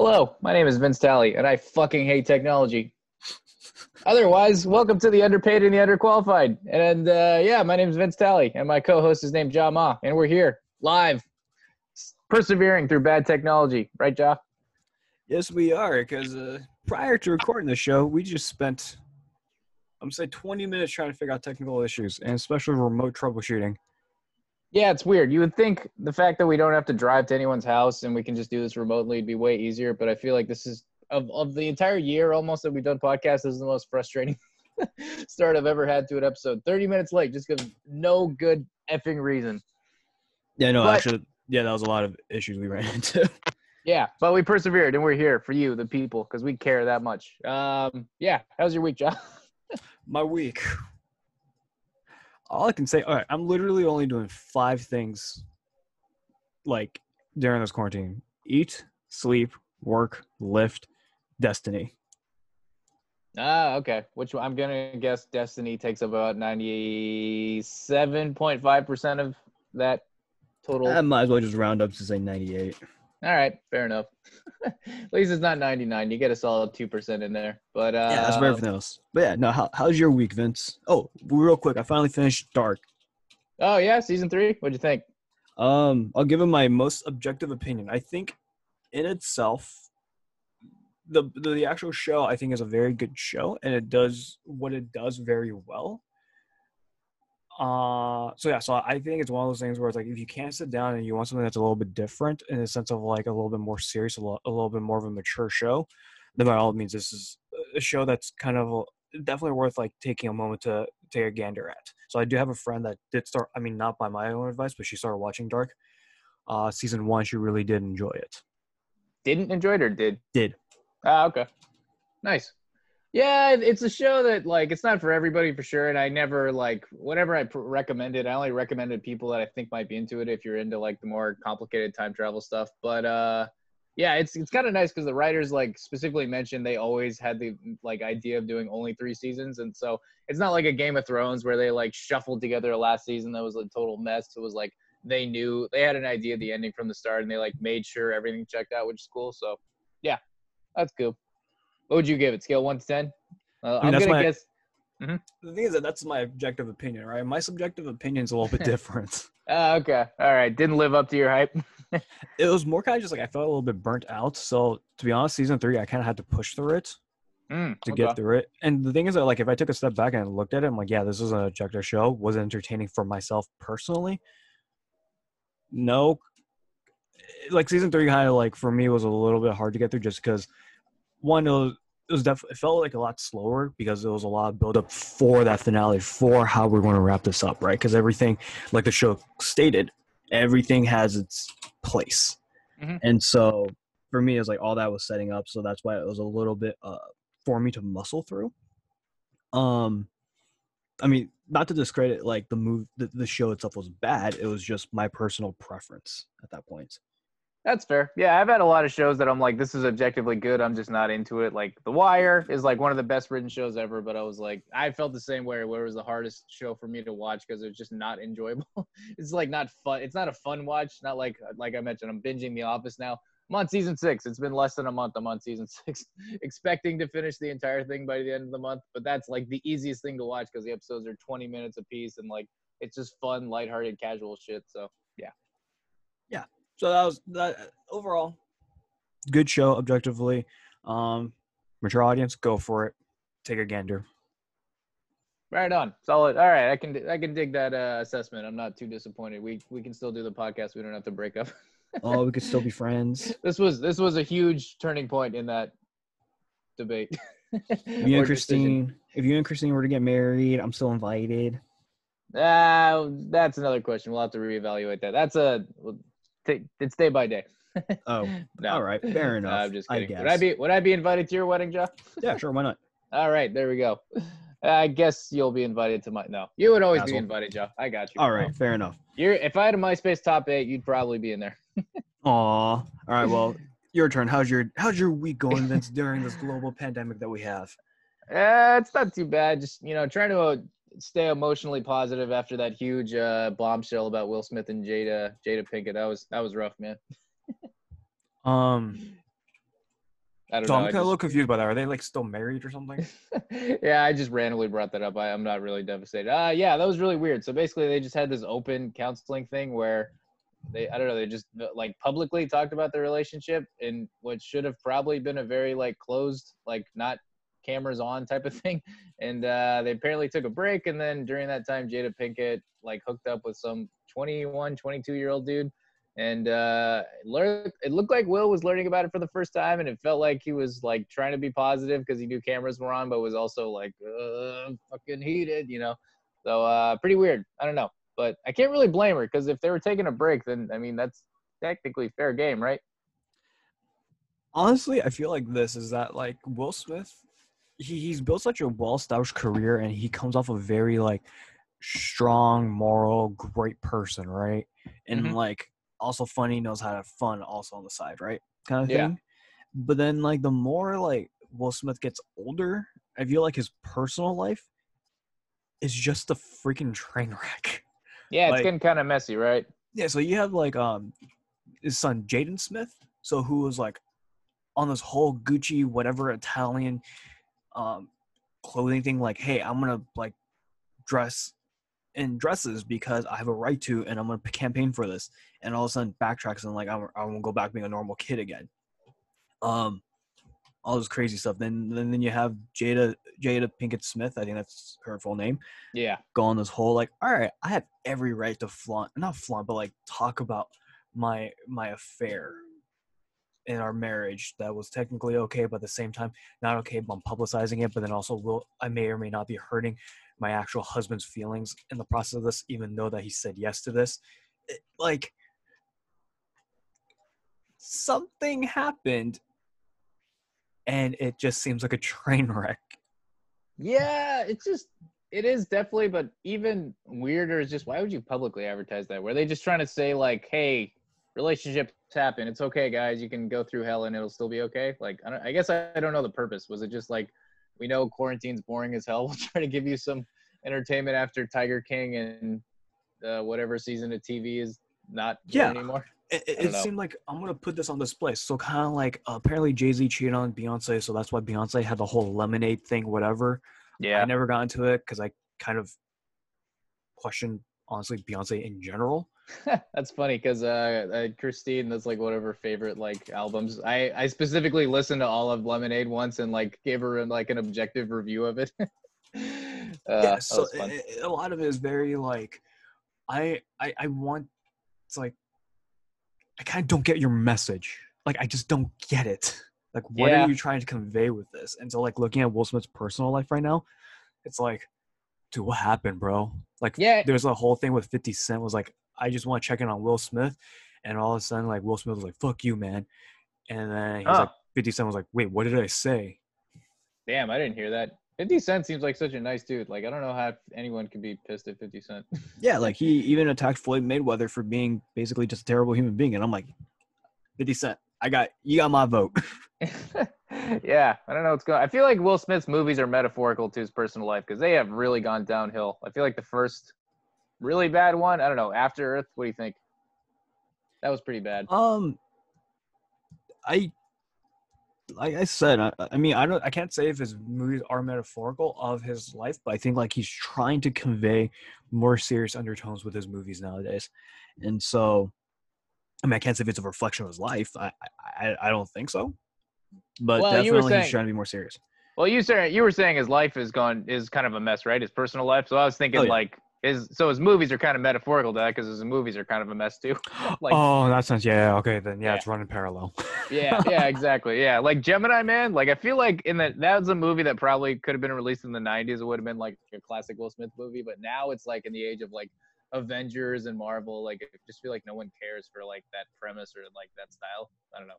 Hello, my name is Vince Talley, and I fucking hate technology. Otherwise, welcome to the underpaid and the underqualified. And uh, yeah, my name is Vince Talley, and my co-host is named Ja Ma, and we're here live, persevering through bad technology. Right, Ja? Yes, we are. Because uh, prior to recording the show, we just spent, I'm gonna say, 20 minutes trying to figure out technical issues, and especially remote troubleshooting. Yeah, it's weird. You would think the fact that we don't have to drive to anyone's house and we can just do this remotely would be way easier, but I feel like this is of of the entire year almost that we've done podcasts, this is the most frustrating start I've ever had to an episode. 30 minutes late, just because no good effing reason. Yeah, no, But- actually, yeah, that was a lot of issues we ran into. Yeah, but we persevered and we're here for you, the people, because we care that much. Um, yeah, how's your week, John? My week. All I can say, all right, I'm literally only doing five things like during this quarantine eat, sleep, work, lift, destiny. Ah, okay. Which one? I'm gonna guess Destiny takes about 97.5 percent of that total. I might as well just round up to say 98. All right, fair enough. At least it's not 99. You get a solid two percent in there. But uh, Yeah, that's for everything else. But yeah, no, how, how's your week, Vince? Oh, real quick, I finally finished Dark. oh yeah, season three. What'd you think? Um, I'll give him my most objective opinion. I think in itself, the, the the actual show I think is a very good show, and it does what it does very well. Uh, so yeah, so I think it's one of those things where it's like if you can't sit down and you want something that's a little bit different in the sense of like a little bit more serious, a, lo- a little bit more of a mature show, then by all means, this is a show that's kind of definitely worth like taking a moment to take a gander at. So I do have a friend that did start. I mean, not by my own advice, but she started watching Dark. Uh, season one, she really did enjoy it. Didn't enjoy it or did? Did. Ah, okay. Nice. Yeah, it's a show that like it's not for everybody for sure, and I never like whenever I pr- recommend it, I only recommended people that I think might be into it if you're into like the more complicated time travel stuff. But uh, yeah, it's it's kind of nice because the writers like specifically mentioned they always had the like idea of doing only three seasons, and so it's not like a Game of Thrones where they like shuffled together a last season that was a total mess. It was like they knew they had an idea of the ending from the start, and they like made sure everything checked out, which is cool. So yeah, that's cool. What would you give it? Scale one to ten? Uh, I mean, I'm that's gonna my- guess. The thing is that that's my objective opinion, right? My subjective opinion is a little bit different. Uh, okay, all right. Didn't live up to your hype. it was more kind of just like I felt a little bit burnt out. So to be honest, season three, I kind of had to push through it Mm, to okay. get through it. And the thing is that like if I took a step back and looked at it, I'm like, yeah, this is an objective show. Was it entertaining for myself personally? No. Like season three, kind of like for me was a little bit hard to get through, just because one it was, it was definitely it felt like a lot slower because there was a lot of build up for that finale for how we're going to wrap this up, right? Because everything, like the show stated, everything has its place, Mhm. and so for me, it's like all that was setting up, so that's why it was a little bit uh for me to muscle through. Um, I mean, not to discredit like the move, the, the show itself was bad. It was just my personal preference at that point. That's fair. Yeah, I've had a lot of shows that I'm like, this is objectively good. I'm just not into it. Like The Wire is like one of the best written shows ever, but I was like, I felt the same way. Where it was the hardest show for me to watch because it's just not enjoyable. it's like not fun. It's not a fun watch. Not like like I mentioned, I'm binging The Office now. I'm on season six. It's been less than a month. I'm on season six, expecting to finish the entire thing by the end of the month. But that's like the easiest thing to watch because the episodes are 20 minutes a piece and like it's just fun, lighthearted, casual shit. So So that was that overall good show objectively. Um, mature audience, go for it. Take a gander. Right on. Solid. All right, I can I can dig that uh, assessment. I'm not too disappointed. We we can still do the podcast. We don't have to break up. Oh, we could still be friends. this was this was a huge turning point in that debate. If you Or and decision. Christine, if you and Christine were to get married, I'm still invited. Uh, that's another question. We'll have to reevaluate that. That's a well, t- it's day by day. Oh, No. all right, fair No, enough. I'm just I kidding. would I be would I be invited to your wedding, Joe? Yeah, sure. Why not? All right, there we go. I guess you'll be invited to my no. You would always be invited, Joe. I got you. All right, fair enough. You're if I had a MySpace top eight, you'd probably be in there. Aw. All right. Well, your turn. How's your How's your week going, Vince? During this global pandemic that we have. Uh, it's not too bad. Just you know, trying to uh, stay emotionally positive after that huge uh, bombshell about Will Smith and Jada Jada Pinkett. That was that was rough, man. Um, I don't So know. I'm kind of a little confused by that. Are they like still married or something? yeah, I just randomly brought that up. I, I'm not really devastated. Uh, yeah, that was really weird. So basically, they just had this open counseling thing where they, I don't know, they just like publicly talked about their relationship in what should have probably been a very like closed, like not cameras on type of thing. And uh, they apparently took a break. And then during that time, Jada Pinkett like hooked up with some 21, 22 year old dude. And uh, learned, it looked like Will was learning about it for the first time, and it felt like he was like trying to be positive because he knew cameras were on, but was also like uh, fucking heated, you know. So uh, pretty weird. I don't know, but I can't really blame her because if they were taking a break, then I mean that's technically fair game, right? Honestly, I feel like this is that like Will Smith, he, he's built such a well-established career, and he comes off a very like strong, moral, great person, right? And Mhm. like also funny, knows how to have fun also on the side, right? Kind of Yeah. thing. But then like the more like Will Smith gets older, I feel like his personal life is just a freaking train wreck. Yeah, it's Like- getting kind of messy, right? Yeah, so you have like um his son Jaden Smith, so who was like on this whole Gucci whatever Italian um clothing thing like, hey, I'm to like dress in dresses because I have a right to and I'm to campaign for this. And all of a sudden backtracks and like I'm I'm to go back being a normal kid again. Um all this crazy stuff. Then then, then you have Jada Jada Pinkett Smith, I think that's her full name Yeah, go on this whole like all right i have every right to flaunt not flaunt but like talk about my my affair in our marriage that was technically okay but at the same time not okay but i'm publicizing it but then also will i may or may not be hurting my actual husband's feelings in the process of this even though that he said yes to this It- like something happened and it just seems like a train wreck yeah. It's just it is definitely, but even weirder is just why would you publicly advertise that? Were they just trying to say like, hey, relationships happen, it's okay, guys, you can go through hell and it'll still be okay? Like, I, don't, I guess I, I don't know the purpose. Was it just like we know quarantine's boring as hell? We'll try to give you some entertainment after Tiger King and uh, whatever season of TV is not Yeah. anymore. it, it, don't it know. seemed like I'm gonna put this on display. So kind of like uh, apparently Jay Z cheated on Beyonce, so that's why Beyonce had the whole lemonade thing, whatever. Yeah, I never got into it because I kind of questioned honestly Beyonce in general. That's funny because uh, uh, Christine, that's like one of her favorite like albums. I I specifically listened to all of Lemonade once and like gave her like an objective review of it. uh, yeah, so it- it- a lot of it is very like I I I want it's like I kind of don't get your message. Like I just don't get it. Like what Yeah. are you trying to convey with this? And so like looking at Will Smith's personal life right now, it's like, dude, what happened, bro? Like Yeah. there's a whole thing with 50 Cent was like, I just want to check in on Will Smith. And all of a sudden, like Will Smith was like, fuck you, man. And then he was Huh. like, 50 Cent was like, wait, what did I say? Damn, I didn't hear that. Fifty Cent seems like such a nice dude. Like I don't know how anyone could be pissed at Fifty Cent. Yeah, like he even attacked Floyd Mayweather for being basically just a terrible human being. And I'm like, 50 Cent, I got you got my vote. yeah, I don't know what's going. On. I feel like Will Smith's movies are metaphorical to his personal life because they have really gone downhill. I feel like the first really bad one, I don't know, After Earth. What do you think? That was pretty bad. Um, I, like I said, I, I mean, I don't, I can't say if his movies are metaphorical of his life, but I think like he's trying to convey more serious undertones with his movies nowadays, and so, I mean, I can't say if it's a reflection of his life. I, I, I don't think so, but Well, definitely he's trying to be more serious. Well, you said you were saying his life is gone is kind of a mess, right? His personal life. So I was thinking Oh, yeah. like his so his movies are kind of metaphorical to that because his movies are kind of a mess too. like oh, that sounds yeah, okay, then yeah, Yeah. it's running parallel. yeah, yeah, exactly. Yeah, like Gemini Man. Like I feel like in the that was a movie that probably could have been released in the '90s. It would have been like a classic Will Smith movie, but now it's like in the age of like Avengers and Marvel. Like I just feel like no one cares for like that premise or like that style. I don't know.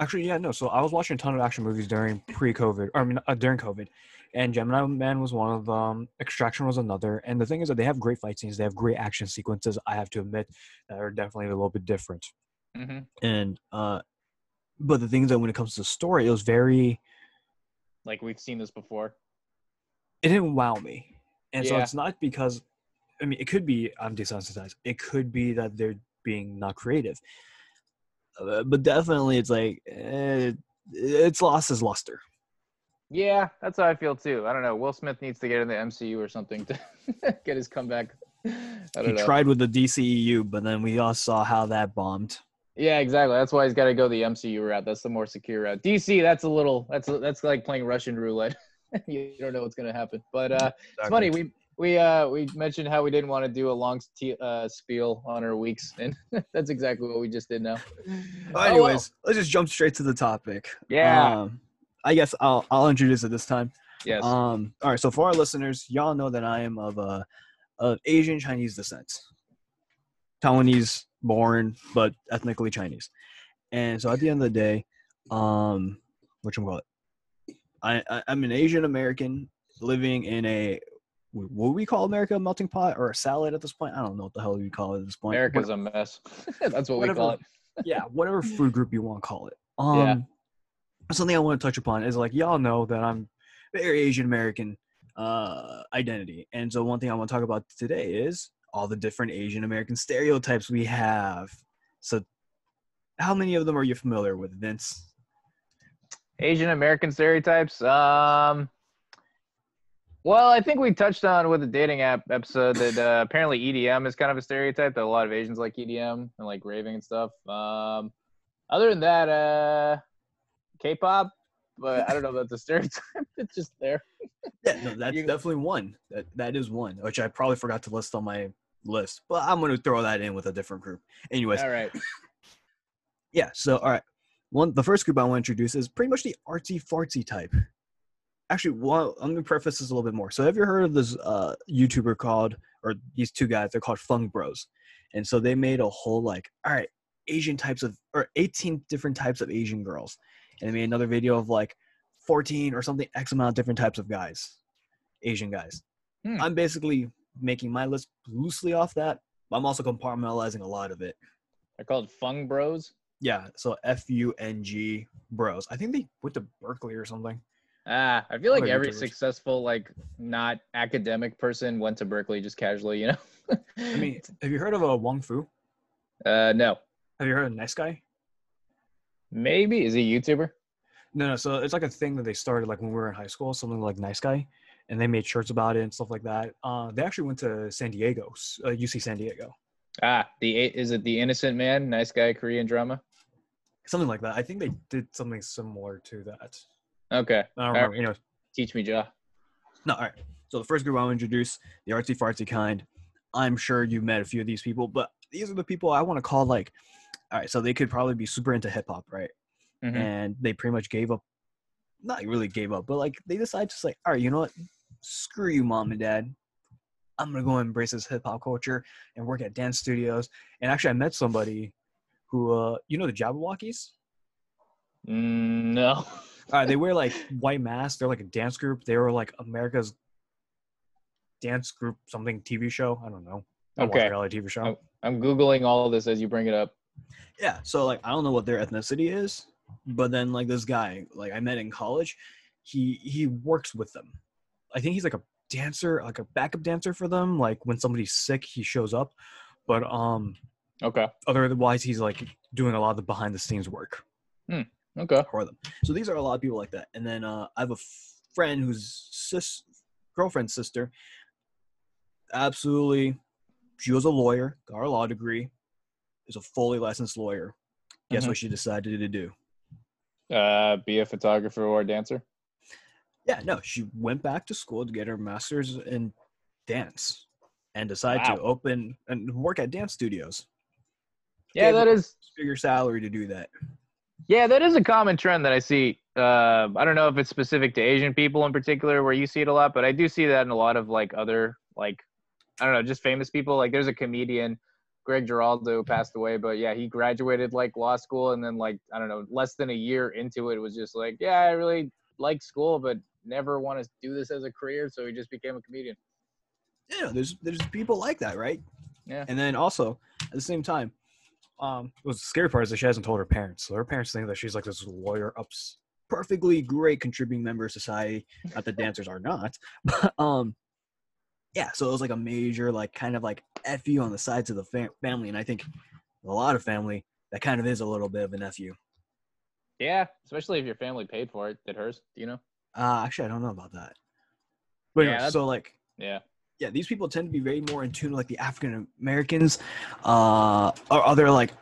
Actually, yeah, no. So I was watching a ton of action movies during pre-COVID, or I mean, uh, during COVID, and Gemini Man was one of them. Extraction was another. And the thing is that they have great fight scenes. They have great action sequences. I have to admit that are definitely a little bit different. hmm And uh, but the thing is that when it comes to the story, it was very. Like we've seen this before. It didn't wow me, and so it's not because. I mean, it could be I'm desensitized. It could be that they're being not creative. Uh, but definitely, it's like eh, it's lost its luster. Yeah, that's how I feel too. I don't know. Will Smith needs to get in the MCU or something to get his comeback. I don't He know. tried with the DCEU, but then we all saw how that bombed. Yeah, exactly. That's why he's got to go the MCU route. That's the more secure route. DC, that's a little. That's that's like playing Russian roulette. you don't know what's gonna happen. But uh, it's funny. We we uh we mentioned how we didn't want to do a long t- uh, spiel on our weeks, and that's exactly what we just did now. Well, Oh, anyways, let's just jump straight to the topic. Yeah. Um, I guess I'll I'll introduce it this time. yes. Um, all right. So for our listeners, y'all know that I am of uh, of Asian Chinese descent, Taiwanese born, but ethnically Chinese. And so at the end of the day, um, what you call it? I, I I'm an Asian American living in a what we call America a melting pot or a salad at this point. I don't know what the hell we call it at this point. America's a mess. that's what we call it. yeah, whatever food group you want to call it. Um, Yeah. something I want to touch upon is like y'all know that I'm very Asian American uh, identity, and so one thing I want to talk about today is all the different Asian American stereotypes we have. So, how many of them are you familiar with, Vince? Asian American stereotypes. Um, well, I think we touched on with the dating app episode that uh, apparently EDM is kind of a stereotype that a lot of Asians like EDM and like raving and stuff. Um, other than that, uh, K-pop, but I don't know if that's a stereotype. it's just there. Yeah, no, that's You- definitely one. That that is one, which I probably forgot to list on my list, but I'm going to throw that in with a different group. Anyways, All right. yeah so all right one the first group i want to introduce is pretty much the artsy fartsy type actually one let me preface this a little bit more so have you heard of this uh youtuber called or these two guys they're called fung bros and so they made a whole like all right asian types of or 18 different types of asian girls and they made another video of like 14 or something x amount of different types of guys asian guys Hmm. i'm basically making my list loosely off that but i'm also compartmentalizing a lot of it They're called Fung Bros. yeah, so F U N G bros. I think they went to Berkeley or something. Ah, I feel like every successful, like not academic person went to Berkeley just casually, you know? I mean, have you heard of a Wong Fu? uh, no, Have you heard of Nice Guy? maybe is he a YouTuber? No, no. So it's like a thing that they started like when we were in high school, something like Nice Guy, and they made shirts about it and stuff like that. Uh, they actually went to San Diego, uh, UC San Diego, Ah, the is it the Innocent Man? Nice guy, Korean drama. something like that. I think they did something similar to that. Okay, I don't remember. right. Anyways, teach me, Joe. no, all right. So the first group I'll introduce, the artsy fartsy kind. I'm sure you've met a few of these people, but these are the people I want to call like, all right. So they could probably be super into hip hop, right? Mhm. and they pretty much gave up not really gave up but like they decided just like all right you know what screw you mom and dad i'm gonna go embrace this hip-hop culture and work at dance studios and actually i met somebody who uh you know the Jabbawockeez Mm, no. uh, they wear like white masks they're like a dance group they were like america's dance group something tv show i don't know I don't watch Okay. reality tv show Oh. I'm googling all of this as you bring it up. Yeah, so like I don't know what their ethnicity is, but then like this guy, like I met in college, he he works with them. I think he's like a dancer, like a backup dancer for them. Like when somebody's sick, he shows up. But um Okay. otherwise he's like doing a lot of the behind the scenes work Okay. for them. So these are a lot of people like that. And then uh I have a friend whose sis girlfriend's sister absolutely she was a lawyer, got her law degree, is a fully licensed lawyer. Guess Mhm. what she decided to do? Uh, be a photographer or a dancer. Yeah, no, she went back to school to get her master's in dance and decided to open and work at dance studios. Yeah, that is that her is. Figure salary to do that. Yeah, that is a common trend that I see. Uh, I don't know if it's specific to Asian people in particular where you see it a lot, but I do see that in a lot of like other like I don't know, just famous people. Like there's a comedian, Greg Giraldo, passed away, but yeah, he graduated like law school and then like I don't know, less than a year into it was just like, yeah, I really like school, but never want to do this as a career, so he just became a comedian. Yeah, there's there's people like that, right? Yeah. And then also at the same time, um, the scary part is that she hasn't told her parents. So her parents think that she's like this lawyer, ups, perfectly great contributing member of society. Not that dancers are not, but um, yeah. So it was like a major, like kind of like fu on the sides of the fam- family, and I think a lot of family that kind of is a little bit of an fu. Yeah, especially if your family paid for it. Did hers? Do you know? Uh, actually, I don't know about that. But Yeah, anyway, so like, Yeah. Yeah, these people tend to be very more in tune with like the African Americans, uh, or other like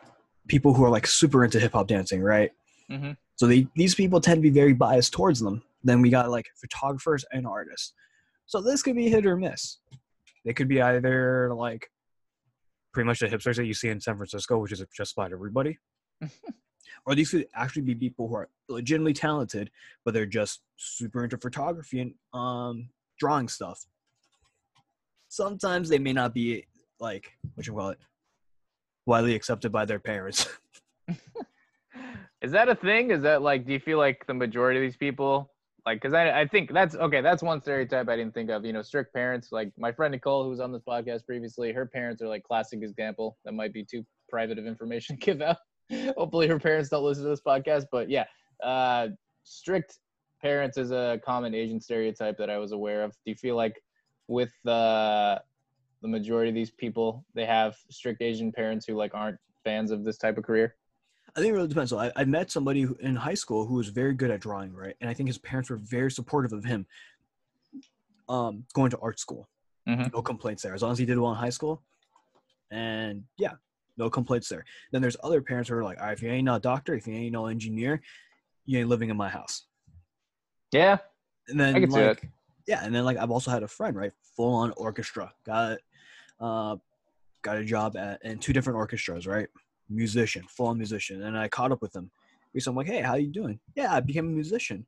people who are like super into hip hop dancing, right? hmm So they, these people tend to be very biased towards them. Then we got like photographers and artists. So this could be hit or miss. They could be either like pretty much the hipsters that you see in San Francisco, which is just about everybody. or these could actually be people who are legitimately talented, but they're just super into photography and um, drawing stuff. Sometimes they may not be like what you call it widely accepted by their parents. Is that a thing? Is that like, do you feel like the majority of these people, like, because I, I think that's okay, that's one stereotype I didn't think of. You know, strict parents, like my friend Nicole, who was on this podcast previously, her parents are like classic example. That might be too private of information to give out. Hopefully, her parents don't listen to this podcast, but yeah, uh, strict parents is a common Asian stereotype that I was aware of. Do you feel like with uh, the majority of these people, they have strict Asian parents who like aren't fans of this type of career? I think it really depends. So I, I met somebody who, in high school who was very good at drawing, right? And I think his parents were very supportive of him um, going to art school. Mhm. No complaints there, as long as he did well in high school. And yeah, no complaints there. Then there's other parents who are like, all right, if you ain't no doctor, if you ain't no engineer, you ain't living in my house. Yeah, And then I can see like, yeah, and then like I've also had a friend, right? Full on orchestra. Got uh got a job at in two different orchestras, right? Musician, full on musician. And I caught up with him. So I'm like, hey, how you doing? Yeah, I became a musician.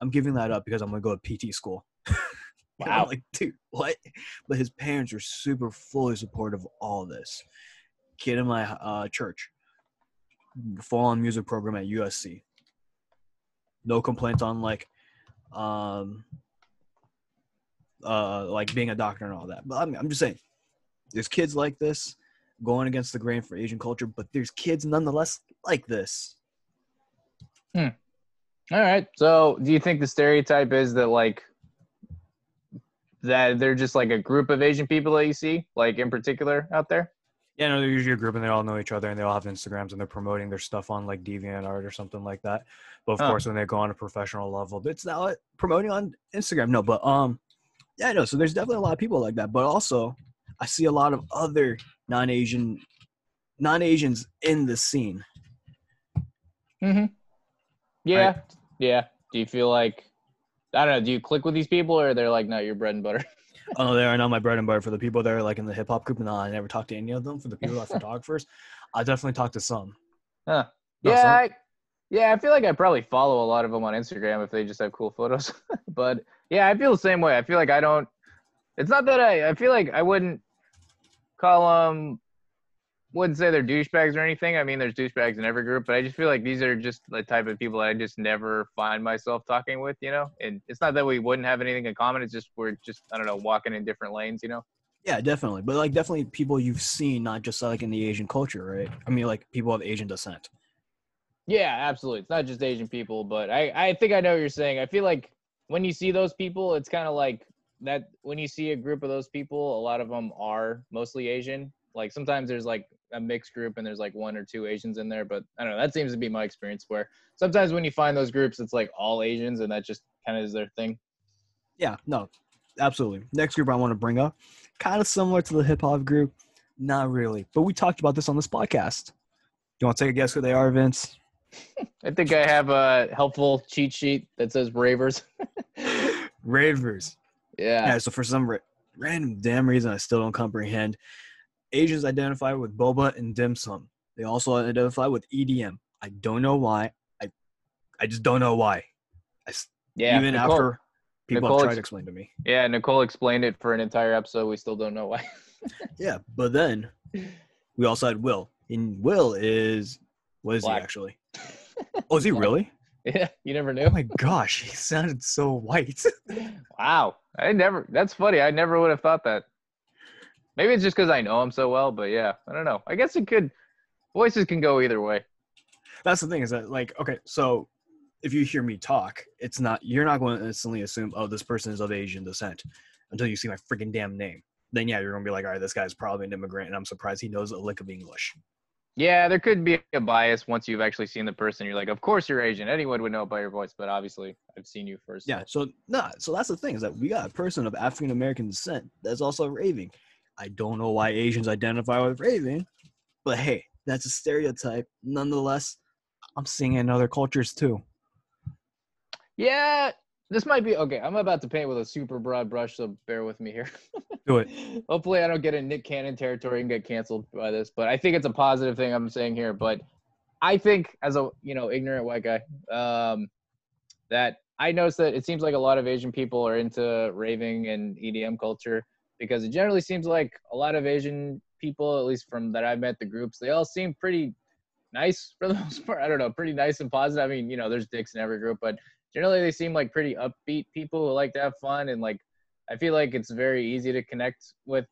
I'm giving that up because I'm gonna go to PT school. Wow. like, dude, what? But his parents are super fully supportive of all this. Kid in my uh, church, full on music program at USC. No complaints on like, um, uh, like being a doctor and all that. But I'm, I'm just saying, there's kids like this going against the grain for Asian culture, but there's kids nonetheless like this. Hmm. All right. So, do you think the stereotype is that like that they're just like a group of Asian people that you see, like in particular out there? Yeah, no, they're usually a group and they all know each other and they all have Instagrams and they're promoting their stuff on like DeviantArt or something like that. But of Huh. course, when they go on a professional level, it's not promoting on Instagram. No, but um, yeah, no. So there's definitely a lot of people like that. But also, I see a lot of other non-Asian, non-Asians in the scene. Mm-hmm. Yeah. Yeah. Do you feel like I don't know? Do you click with these people, or they're like, no, you're bread and butter? Oh, they are not my bread and butter. For the people that are like in the hip hop group, no, I never talked to any of them. For the people that are photographers, I definitely talked to some. Huh. No, yeah. some- I, yeah. I feel like I probably follow a lot of them on Instagram if they just have cool photos. but yeah, I feel the same way. I feel like I don't. It's not that I. I feel like I wouldn't call them. Wouldn't say they're douchebags or anything. I mean, there's douchebags in every group, but I just feel like these are just the type of people that I just never find myself talking with. You know, and it's not that we wouldn't have anything in common. It's just we're just I don't know walking in different lanes. You know. Yeah, definitely. But like definitely people you've seen, not just like in the Asian culture, right? I mean like people of Asian descent. Yeah, absolutely. It's not just Asian people, but I, I think I know what you're saying. I feel like when you see those people, it's kind of like that when you see a group of those people, a lot of them are mostly Asian. Like sometimes there's like a mixed group and there's like one or two Asians in there, but I don't know. That seems to be my experience where sometimes when you find those groups, it's like all Asians and that just kind of is their thing. Yeah, no, absolutely. Next group I want to bring up, kind of similar to the hip hop group. Not really. But we talked about this on this podcast. You want to take a guess who they are, Vince? I think I have a helpful cheat sheet that says ravers. Ravers. yeah. Yeah, so for some ra- random damn reason I still don't comprehend, Asians identify with boba and dim sum. They also identify with EDM. I don't know why. I I just don't know why. I Yeah. even Nicole- after people Nicole have tried to explain to me. Yeah, Nicole explained it for an entire episode. We still don't know why. Yeah, but then we also had Will. And Will is what is Black. he actually? Oh, is he really? yeah, you never knew. Oh my gosh, he sounded so white. Wow. I never, that's funny. I never would have thought that. Maybe it's just because I know him so well, but yeah, I don't know. I guess it could, voices can go either way. That's the thing is that like okay, so if you hear me talk, it's not you're not going to instantly assume oh this person is of Asian descent until you see my freaking damn name. Then yeah, you're gonna be like, all right, this guy's probably an immigrant, and I'm surprised he knows a lick of English. Yeah, there could be a bias once you've actually seen the person. You're like, of course you're Asian. Anyone would know by your voice, but obviously I've seen you first. Yeah. So nah. So that's the thing is that we got a person of African American descent that's also raving. I don't know why Asians identify with raving, but hey, that's a stereotype. Nonetheless, I'm seeing it in other cultures too. Yeah, this might be okay. I'm about to paint with a super broad brush, so bear with me here. Do it. Hopefully, I don't get in Nick Cannon territory and get canceled by this, but I think it's a positive thing I'm saying here. But I think, as a you know ignorant white guy, um, that I noticed that it seems like a lot of Asian people are into raving and EDM culture because it generally seems like a lot of Asian people, at least from that I've met the groups, they all seem pretty nice for the most part. I don't know, pretty nice and positive. I mean, you know, there's dicks in every group, but generally they seem like pretty upbeat people who like to have fun and like I feel like it's very easy to connect with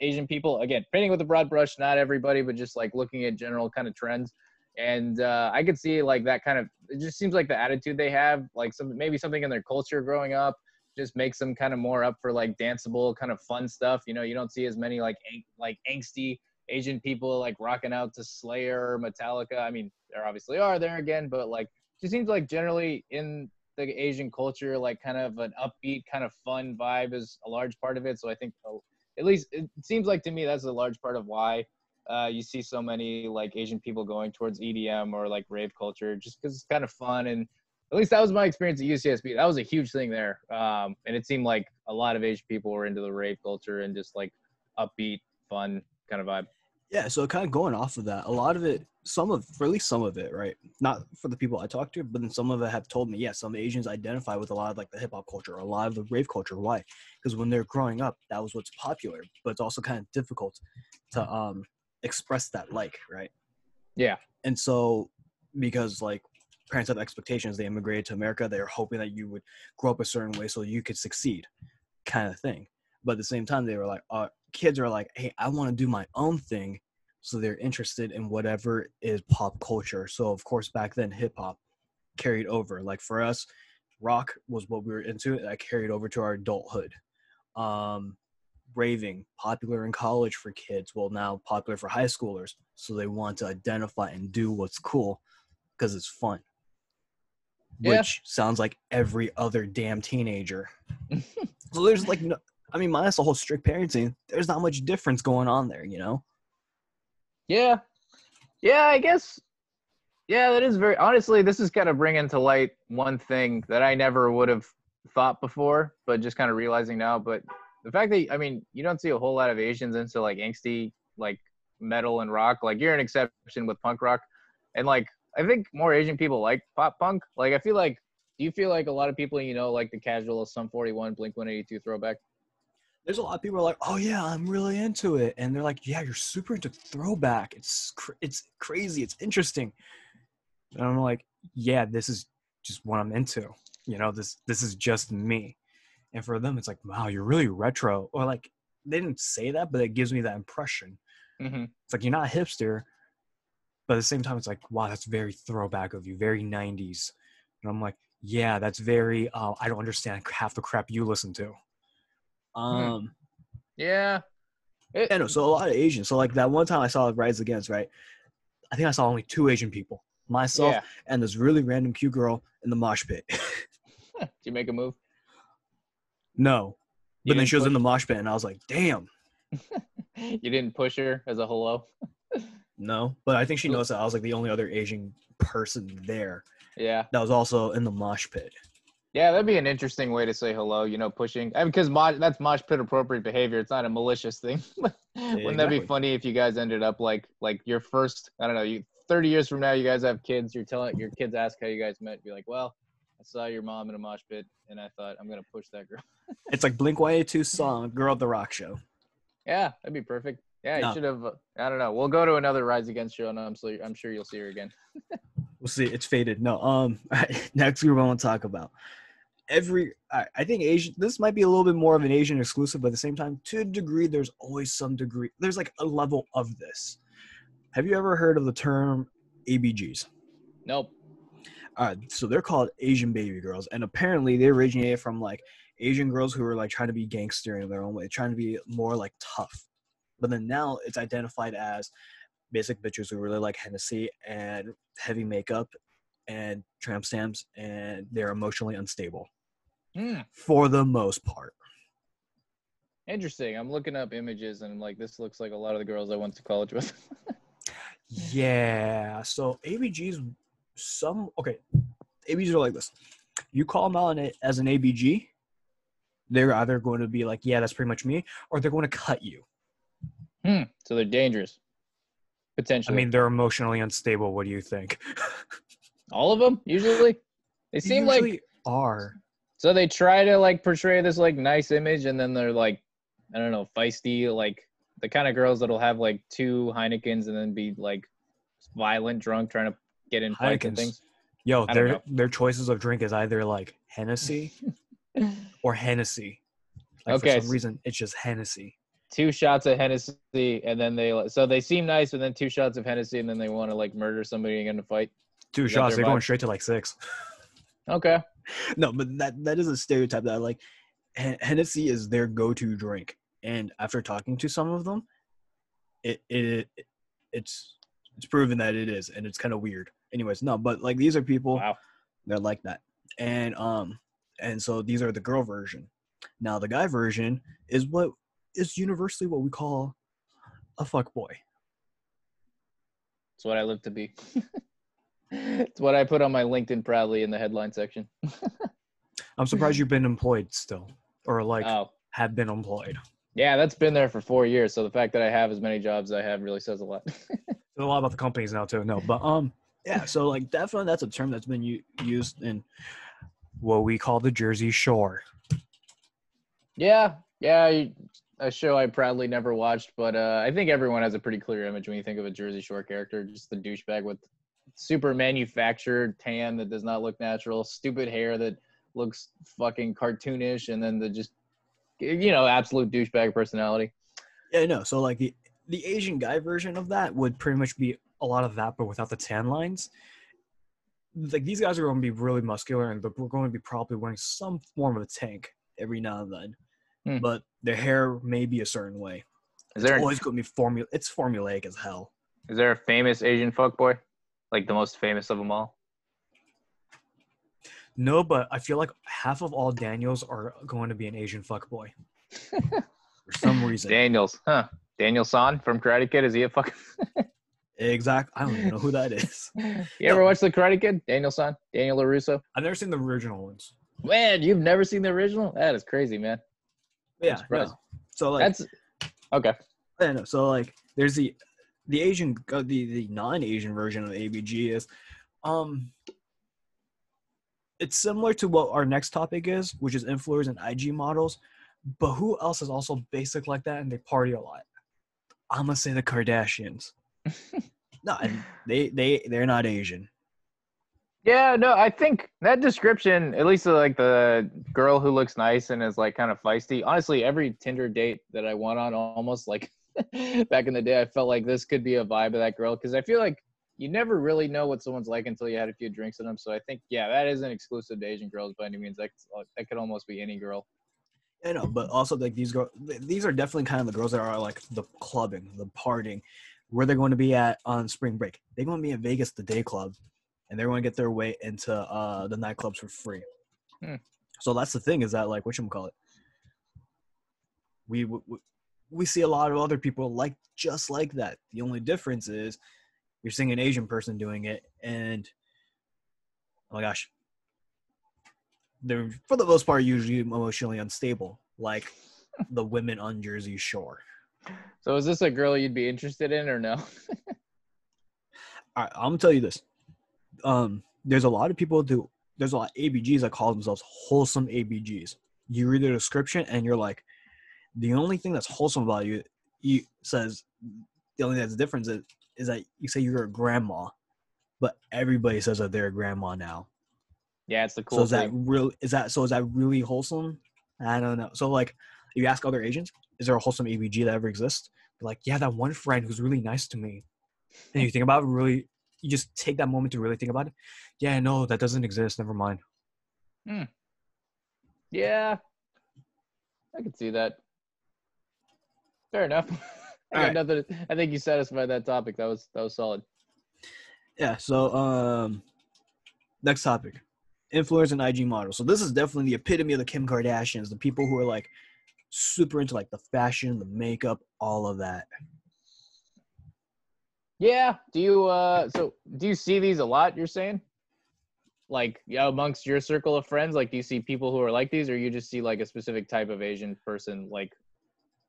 Asian people. Again, painting with a broad brush, not everybody, but just like looking at general kind of trends. And uh, I could see like that kind of. It just seems like the attitude they have, like some maybe something in their culture growing up, just makes them kind of more up for like danceable kind of fun stuff. You know, you don't see as many like ang- like angsty Asian people like rocking out to Slayer or Metallica. I mean, there obviously are there again, but like just seems like generally in the Asian culture, like kind of an upbeat, kind of fun vibe is a large part of it. So I think, uh, at least it seems like to me that's a large part of why uh, you see so many like Asian people going towards EDM or like rave culture, just because it's kind of fun. And at least that was my experience at UCSB. That was a huge thing there, um, and it seemed like a lot of Asian people were into the rave culture and just like upbeat, fun kind of vibe. Yeah, so kind of going off of that, a lot of it, some of, for at least some of it, right? Not for the people I talked to, but then some of it have told me, yeah, some Asians identify with a lot of like the hip hop culture, a lot of the rave culture. Why? Because when they're growing up, that was what's popular, but it's also kind of difficult to um express that like, right? Yeah. And so, because like parents have expectations, they immigrated to America, they're hoping that you would grow up a certain way so you could succeed, kind of thing. But at the same time, they were like, uh, kids are like, hey, I want to do my own thing. So they're interested in whatever is pop culture. So, of course, back then, hip hop carried over. Like for us, rock was what we were into. That carried over to our adulthood. Um, raving, popular in college for kids. Well, now popular for high schoolers. So they want to identify and do what's cool because it's fun. Yeah. Which sounds like every other damn teenager. so there's like no, I mean, minus the whole strict parenting, there's not much difference going on there, you know? Yeah. Yeah, I guess. Yeah, that is very honestly. This is kind of bringing to light one thing that I never would have thought before, but just kind of realizing now. But the fact that I mean, you don't see a whole lot of Asians into like angsty like metal and rock. Like you're an exception with punk rock, and like I think more Asian people like pop punk. Like I feel like. Do you feel like a lot of people you know like the casual Sum 41, Blink 182 throwback? There's a lot of people are like, "Oh yeah, I'm really into it," and they're like, "Yeah, you're super into throwback. It's cr- it's crazy. It's interesting." And I'm like, "Yeah, this is just what I'm into. You know, this this is just me." And for them, it's like, "Wow, you're really retro," or like they didn't say that, but it gives me that impression. Mm-hmm. It's like you're not a hipster, but at the same time, it's like, "Wow, that's very throwback of you, very '90s." And I'm like, "Yeah, that's very. Uh, I don't understand half the crap you listen to." Um. Yeah. It, Yeah, no, so a lot of Asians. So like that one time I saw Rise Against, right? I think I saw only two Asian people, myself yeah. and this really random cute girl in the mosh pit. Did you make a move? no, You but then she was in the mosh pit, and I was like, damn, you didn't push her as a hello. no. But I think she noticed that I was like the only other Asian person there Yeah. that was also in the mosh pit. Yeah, that'd be an interesting way to say hello. You know, pushing I mean, because that's mosh pit appropriate behavior. It's not a malicious thing. Wouldn't that be funny if you guys ended up like like your first? I don't know. You thirty years from now, you guys have kids. You're telling your kids ask how you guys met. Be like, well, I saw your mom in a mosh pit, and I thought I'm gonna push that girl. It's like Blink 182 song, "Girl at the Rock Show." Yeah, that'd be perfect. Yeah, No. you should have. Uh, I don't know. We'll go to another Rise Against show, and I'm so I'm sure you'll see her again. We'll see. It's faded. No. Um. next group I want to talk about. Every I, I think Asian. This might be a little bit more of an Asian exclusive, but at the same time, to a degree, there's always some degree. There's like a level of this. Have you ever heard of the term ABGs? Nope. All right, so they're called Asian baby girls, and apparently they originated from like Asian girls who were like trying to be gangster in their own way, trying to be more like tough. But then now it's identified as basic bitches who really like Hennessy and heavy makeup and tramp stamps, and they're emotionally unstable Hmm. for the most part. Interesting. I'm looking up images and I'm like, this looks like a lot of the girls I went to college with. Yeah. So ABGs, some okay, ABGs are like this. You call them out as an ABG, they're either going to be like, "Yeah, that's pretty much me," or they're going to cut you. hmm. So they're dangerous. Potentially. I mean, they're emotionally unstable. What do you think? all of them usually. They They seem like are. So they try to like portray this like nice image and then they're like, I don't know, feisty, like the kind of girls that'll have like two Heinekens and then be like violent, drunk, trying to get in fights and things. Yo, their know. their choices of drink is either like Hennessy or Hennessy. Like Okay, For some reason, it's just Hennessy. two shots of Hennessy and then they so they seem nice and then two shots of Hennessy and then they want to like murder somebody and get in a fight. Two Is shots. They're going straight to like six. Okay. no, but that that is a stereotype that I like Hen- Hennessy is their go-to drink, and after talking to some of them, it it, it it's it's proven that it is, and it's kind of weird. Anyways, no, but like these are people Wow. that like that, and um, and so these are the girl version. Now the guy version is what is universally what we call a fuck boy. It's what I live to be. it's what I put on my LinkedIn proudly in the headline section. I'm surprised you've been employed still, or like oh. have been employed. Yeah, that's been there for four years. So the fact that I have as many jobs as I have really says a lot. A lot about the companies now too. No, but um, yeah. So like definitely that's a term that's been u- used in what we call the Jersey Shore. yeah, yeah, a show I proudly never watched, but uh, I think everyone has a pretty clear image when you think of a Jersey Shore character, just the douchebag with super manufactured tan that does not look natural, stupid hair that looks fucking cartoonish, and then the just you know absolute douchebag personality. Yeah, no. So like the the Asian guy version of that would pretty much be a lot of that, but without the tan lines. Like these guys are going to be really muscular, and they're going to be probably wearing some form of a tank every now and then. Hmm. But their hair may be a certain way. Is there It's always going to be formula. It's formulaic as hell. is there a famous Asian fuckboy, like the most famous of them all? No, but I feel like half of all Daniels are going to be an Asian fuckboy. For some reason. Daniels, huh? Daniel San from Karate Kid. Is he a fucking? Exact. I don't even know who that is. you ever watch the Karate Kid? Daniel San, Daniel LaRusso. I've never seen the original ones. Man, you've never seen the original? That is crazy, man. Yeah. no. So like, That's okay. yeah, no, so like, there's the the Asian, uh, the the non-Asian version of ABG is, um, it's similar to what our next topic is, which is influencers and IG models. But who else is also basic like that and they party a lot? I'm gonna say the Kardashians. no, they they they're not Asian. Yeah, no, I think that description, at least uh, like the girl who looks nice and is like kind of feisty. Honestly, every Tinder date that I went on, almost like back in the day, I felt like this could be a vibe of that girl because I feel like you never really know what someone's like until you had a few drinks with them. So I think, yeah, that isn't exclusive to Asian girls by any means. That that could almost be any girl. I know, but also like these girls, these are definitely kind of the girls that are like the clubbing, the partying, where they're going to be at on spring break. They're going to be in Vegas, the day club, and they're going to get their way into uh, the nightclubs for free. Hmm. So that's the thing is that like what you call it. We, we we see a lot of other people like just like that. The only difference is you're seeing an Asian person doing it, and oh my gosh, they're for the most part usually emotionally unstable, like the women on Jersey Shore. So is this a girl you'd be interested in or no? Right, I'm gonna tell you this. Um, there's a lot of people do. There's a lot of ABGs that call themselves wholesome ABGs. You read the description and you're like, the only thing that's wholesome about you, you says the only thing that's different is, is that you say you're a grandma, but everybody says that they're a grandma now. yeah, it's the cool so is that thing. real? Is that so? Is that really wholesome? I don't know. So like, if you ask other Asians, is there a wholesome ABG that ever exists? They're like, yeah, that one friend who's really nice to me. And you think about it, really, you just take that moment to really think about it. Yeah, no, that doesn't exist. Never mind. Hmm. Yeah, I can see that. Fair enough. I Alright. nothing. I think you satisfied that topic. That was that was solid. Yeah. So, um, next topic: influencers and IG models. So this is definitely the epitome of the Kim Kardashians, the people who are like super into like the fashion, the makeup, all of that. Yeah. Do you uh so do you see these a lot, you're saying? Like yeah, amongst your circle of friends, like do you see people who are like these or you just see like a specific type of Asian person like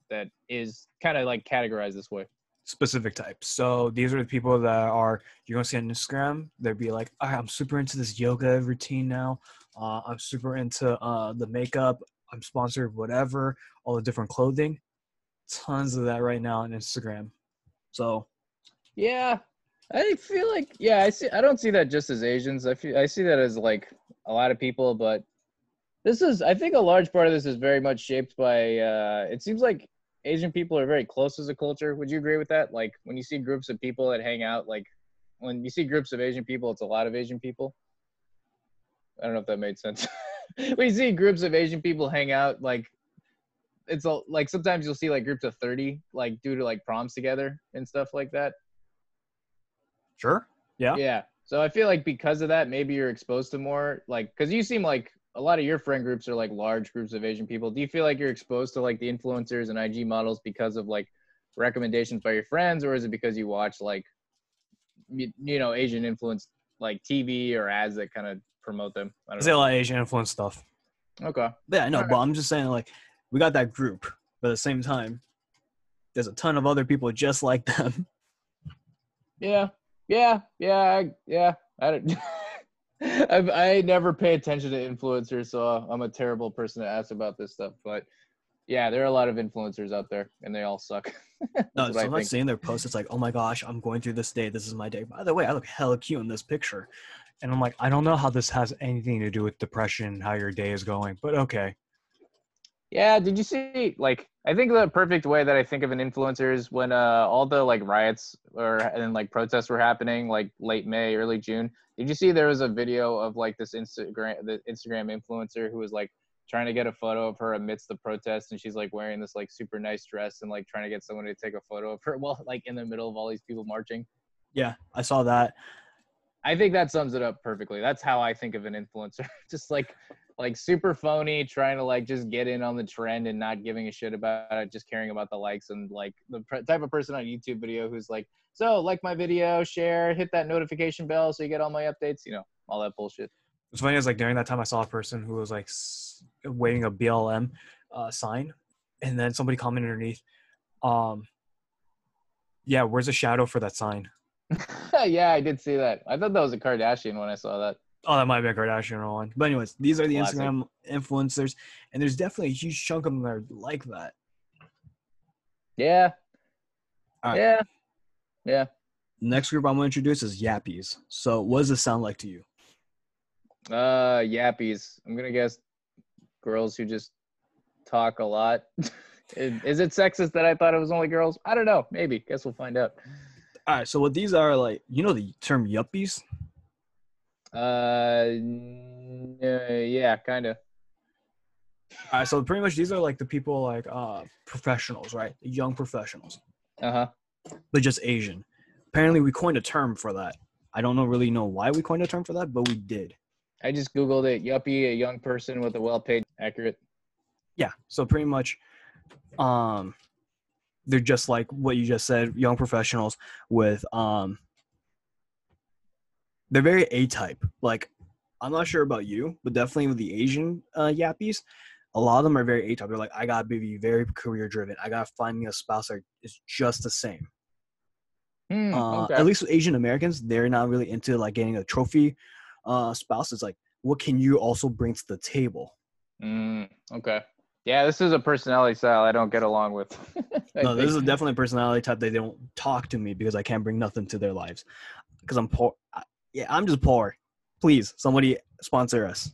that is kind of like categorized this way? Specific types. So these are the people that are you're gonna see on Instagram. They'd be like, "All right, I'm super into this yoga routine now. Uh, I'm super into uh, the makeup. I'm sponsored whatever, all the different clothing. Tons of that right now on Instagram. So Yeah. I feel like yeah, I see I don't see that just as Asians. I feel I see that as like a lot of people, but this is I think a large part of this is very much shaped by uh it seems like Asian people are very close as a culture. Would you agree with that? Like when you see groups of people that hang out, like when you see groups of Asian people, it's a lot of Asian people. I don't know if that made sense. when you see groups of Asian people hang out, like it's a, like sometimes you'll see like groups of 30 like due to like proms together and stuff like that. sure, yeah, Yeah. So I feel like because of that, maybe you're exposed to more like because you seem like a lot of your friend groups are like large groups of Asian people. Do you feel like you're exposed to like the influencers and IG models because of like recommendations by your friends, or is it because you watch like you, you know Asian influence like TV or ads that kind of promote them? I I don't see a know. lot of Asian influence stuff. Okay. But yeah, no, Alright. but I'm just saying like we got that group, but at the same time, there's a ton of other people just like them. Yeah. Yeah. Yeah. I, yeah. I don't. I've, I never pay attention to influencers, so I'm a terrible person to ask about this stuff. But yeah, there are a lot of influencers out there, and they all suck. No, so I I'm not seeing their posts. It's like, oh my gosh, I'm going through this day. This is my day. By the way, I look hella cute in this picture. And I'm like, I don't know how this has anything to do with depression how your day is going, but okay. Yeah, did you see like I think the perfect way that I think of an influencer is when uh all the like riots or and like protests were happening like late May, early June. Did you see there was a video of like this Instagram the Instagram influencer who was like trying to get a photo of her amidst the protest and she's like wearing this like super nice dress and like trying to get someone to take a photo of her while like in the middle of all these people marching. Yeah, I saw that. I think that sums it up perfectly. That's how I think of an influencer. just like like super phony, trying to like just get in on the trend and not giving a shit about it, just caring about the likes and like the pr- type of person on YouTube video who's like, so like my video, share, hit that notification bell so you get all my updates. You know, all that bullshit. What's funny is like during that time, I saw a person who was like s- waving a BLM uh, sign, and then somebody commented underneath, um, yeah, where's the shadow for that sign? yeah, I did see that. I thought that was a Kardashian when I saw that. Oh, that might be a Kardashian one. But anyways, these are the Classic. Instagram influencers, and there's definitely a huge chunk of them that are like that. Yeah. Yeah. Yeah. Next group I'm to introduce is Yappies. So, what does this sound like to you? Uh, yappies. I'm gonna guess girls who just talk a lot. is, is it sexist that I thought it was only girls? I don't know. Maybe. Guess we'll find out. All right, so what these are like, you know, the term yuppies. Uh, yeah, kind of. All right, so pretty much these are like the people like uh professionals, right? Young professionals, Uh huh. but just Asian. Apparently, we coined a term for that. I don't know really know why we coined a term for that, but we did. I just googled it. Yuppie, a young person with a well-paid, accurate. Yeah. So pretty much, um, they're just like what you just said, young professionals with um. They're very A type. Like, I'm not sure about you, but definitely with the Asian uh, yappies, a lot of them are very A type. They're like, I gotta be very career driven. I gotta find me a spouse that is just the same. Hmm, Uh, okay. At least with Asian Americans, they're not really into like getting a trophy uh, spouse. It's like, what can you also bring to the table? Mm, okay. Yeah, this is a personality style I don't get along with. No, this is definitely a personality type they don't talk to me because I can't bring nothing to their lives. Because I'm poor. Yeah, I'm just poor. Please, somebody sponsor us.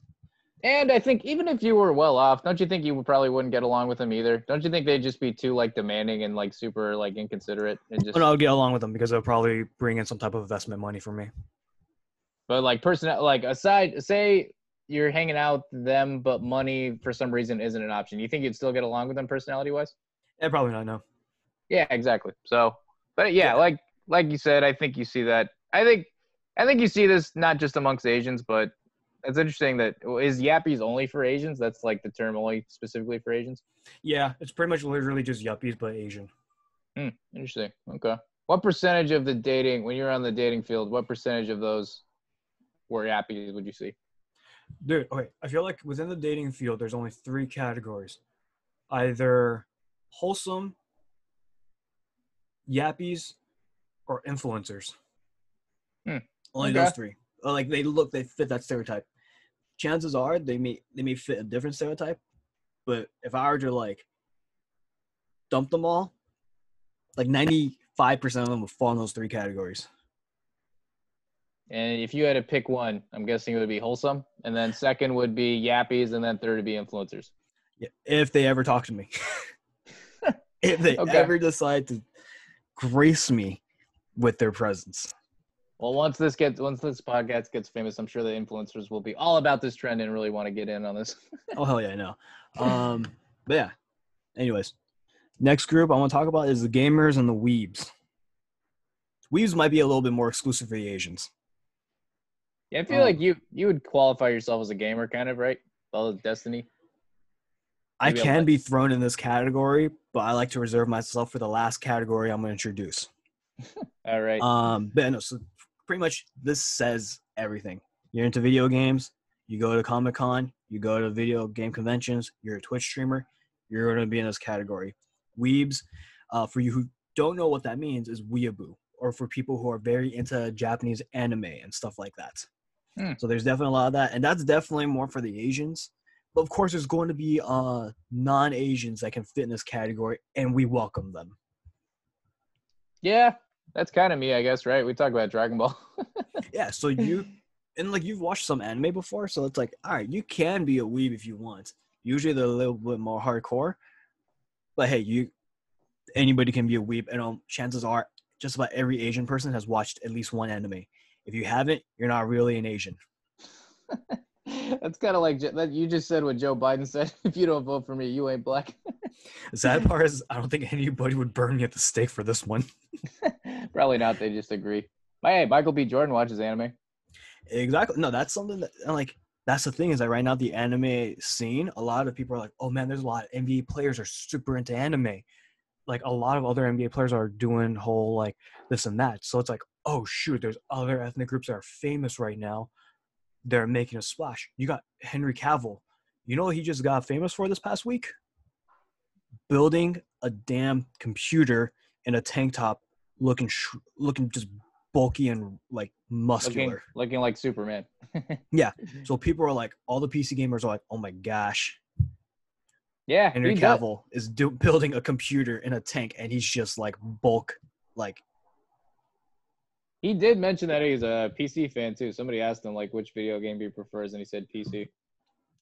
And I think even if you were well off, don't you think you probably wouldn't get along with them either? Don't you think they'd just be too like demanding and like super like inconsiderate and just But I'll get along with them because they'll probably bring in some type of investment money for me. but like person like aside say you're hanging out with them but money for some reason isn't an option. You think you'd still get along with them personality wise? Yeah, probably not. No. Yeah, exactly. So, but yeah, Yeah. like like you said, I think you see that. I think I think you see this not just amongst Asians, but it's interesting that is Yappies only for Asians? That's like the term only specifically for Asians. Yeah, it's pretty much literally just yuppies but Asian. Hmm, interesting. Okay. What percentage of the dating when you're on the dating field? What percentage of those were Yappies? Would you see? Dude, okay. I feel like within the dating field, there's only three categories: either wholesome, yappies, or influencers. Hmm, Only okay. those three. Or, Like they look, they fit that stereotype. Chances are they may they may fit a different stereotype, but if I were to like dump them all, like ninety five percent of them would fall in those three categories. And if you had to pick one, I'm guessing it would be wholesome, and then second would be Yappies, and then third would be influencers. Yeah, if they ever talk to me. if they Okay. ever decide to grace me with their presence. Well, once this gets once this podcast gets famous, I'm sure the influencers will be all about this trend and really want to get in on this. Oh hell yeah, I know. Um, but yeah. Anyways, next group I want to talk about is the gamers and the weebs. Weebs might be a little bit more exclusive for the Asians. Yeah, I feel Um, like you you would qualify yourself as a gamer, kind of, right? Follow Destiny. I Maybe I'll can be thrown in this category, but I like to reserve myself for the last category I'm going to introduce. All right. Um, but no, so pretty much this says everything. You're into video games. You go to Comic Con. You go to video game conventions. You're a Twitch streamer. You're going to be in this category. Weebs, uh, for you who don't know what that means, is weeaboo, or for people who are very into Japanese anime and stuff like that. Hmm. So there's definitely a lot of that, and that's definitely more for the Asians. But of course, there's going to be uh, non-Asians that can fit in this category, and we welcome them. yeah, that's kind of me, I guess, right? We talk about Dragon Ball. Yeah, so you and like you've watched some anime before, so it's like, all right, you can be a weeb if you want. Usually they're a little bit more hardcore, but hey, you anybody can be a weeb, and um, chances are just about every Asian person has watched at least one anime. If you haven't, you're not really an Asian. that's kind of like that. You just said what Joe Biden said. If you don't vote for me, you ain't black. The sad part is, I don't think anybody would burn me at the stake for this one. Probably not. They just agree. Hey, Michael B. Jordan watches anime. Exactly. No, that's something that like that's the thing is that right now the anime scene, a lot of people are like, oh man, there's a lot of NBA players are super into anime. Like a lot of other NBA players are doing whole like this and that. So it's like, oh shoot, there's other ethnic groups that are famous right now. They're making a splash. You got Henry Cavill. You know he just got famous for this past week? Building a damn computer in a tank top, looking sh- looking just bulky and like muscular. Looking, looking like Superman. Yeah. So people are like, all the PC gamers are like, oh my gosh, Yeah, Henry he does- is do- building a computer in a tank, and he's just like bulk, like He did mention that he's a PC fan too. Somebody asked him like which video game he prefers, and he said PC.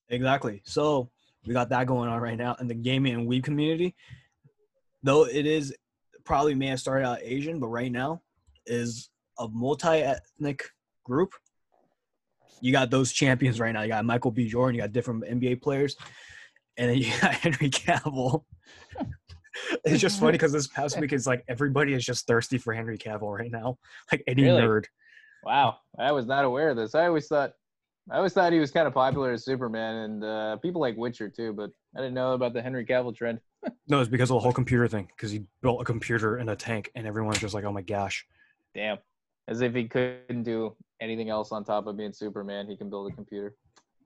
exactly. So we got that going on right now in the gaming and weeb community. Though it is probably may have started out Asian, but right now is a multi-ethnic group. You got those champions right now. You got Michael B. Jordan. You got different NBA players, and then you got Henry Cavill. it's just funny because this past week it's like everybody is just thirsty for Henry Cavill right now. Like any Really? nerd. Wow, I was not aware of this. I always thought, I always thought he was kind of popular as Superman, and uh, people like Witcher too. But I didn't know about the Henry Cavill trend. No, it's because of the whole computer thing. Because he built a computer in a tank, and everyone's just like, "Oh my gosh." Damn, as if he couldn't do anything else on top of being Superman, he can build a computer.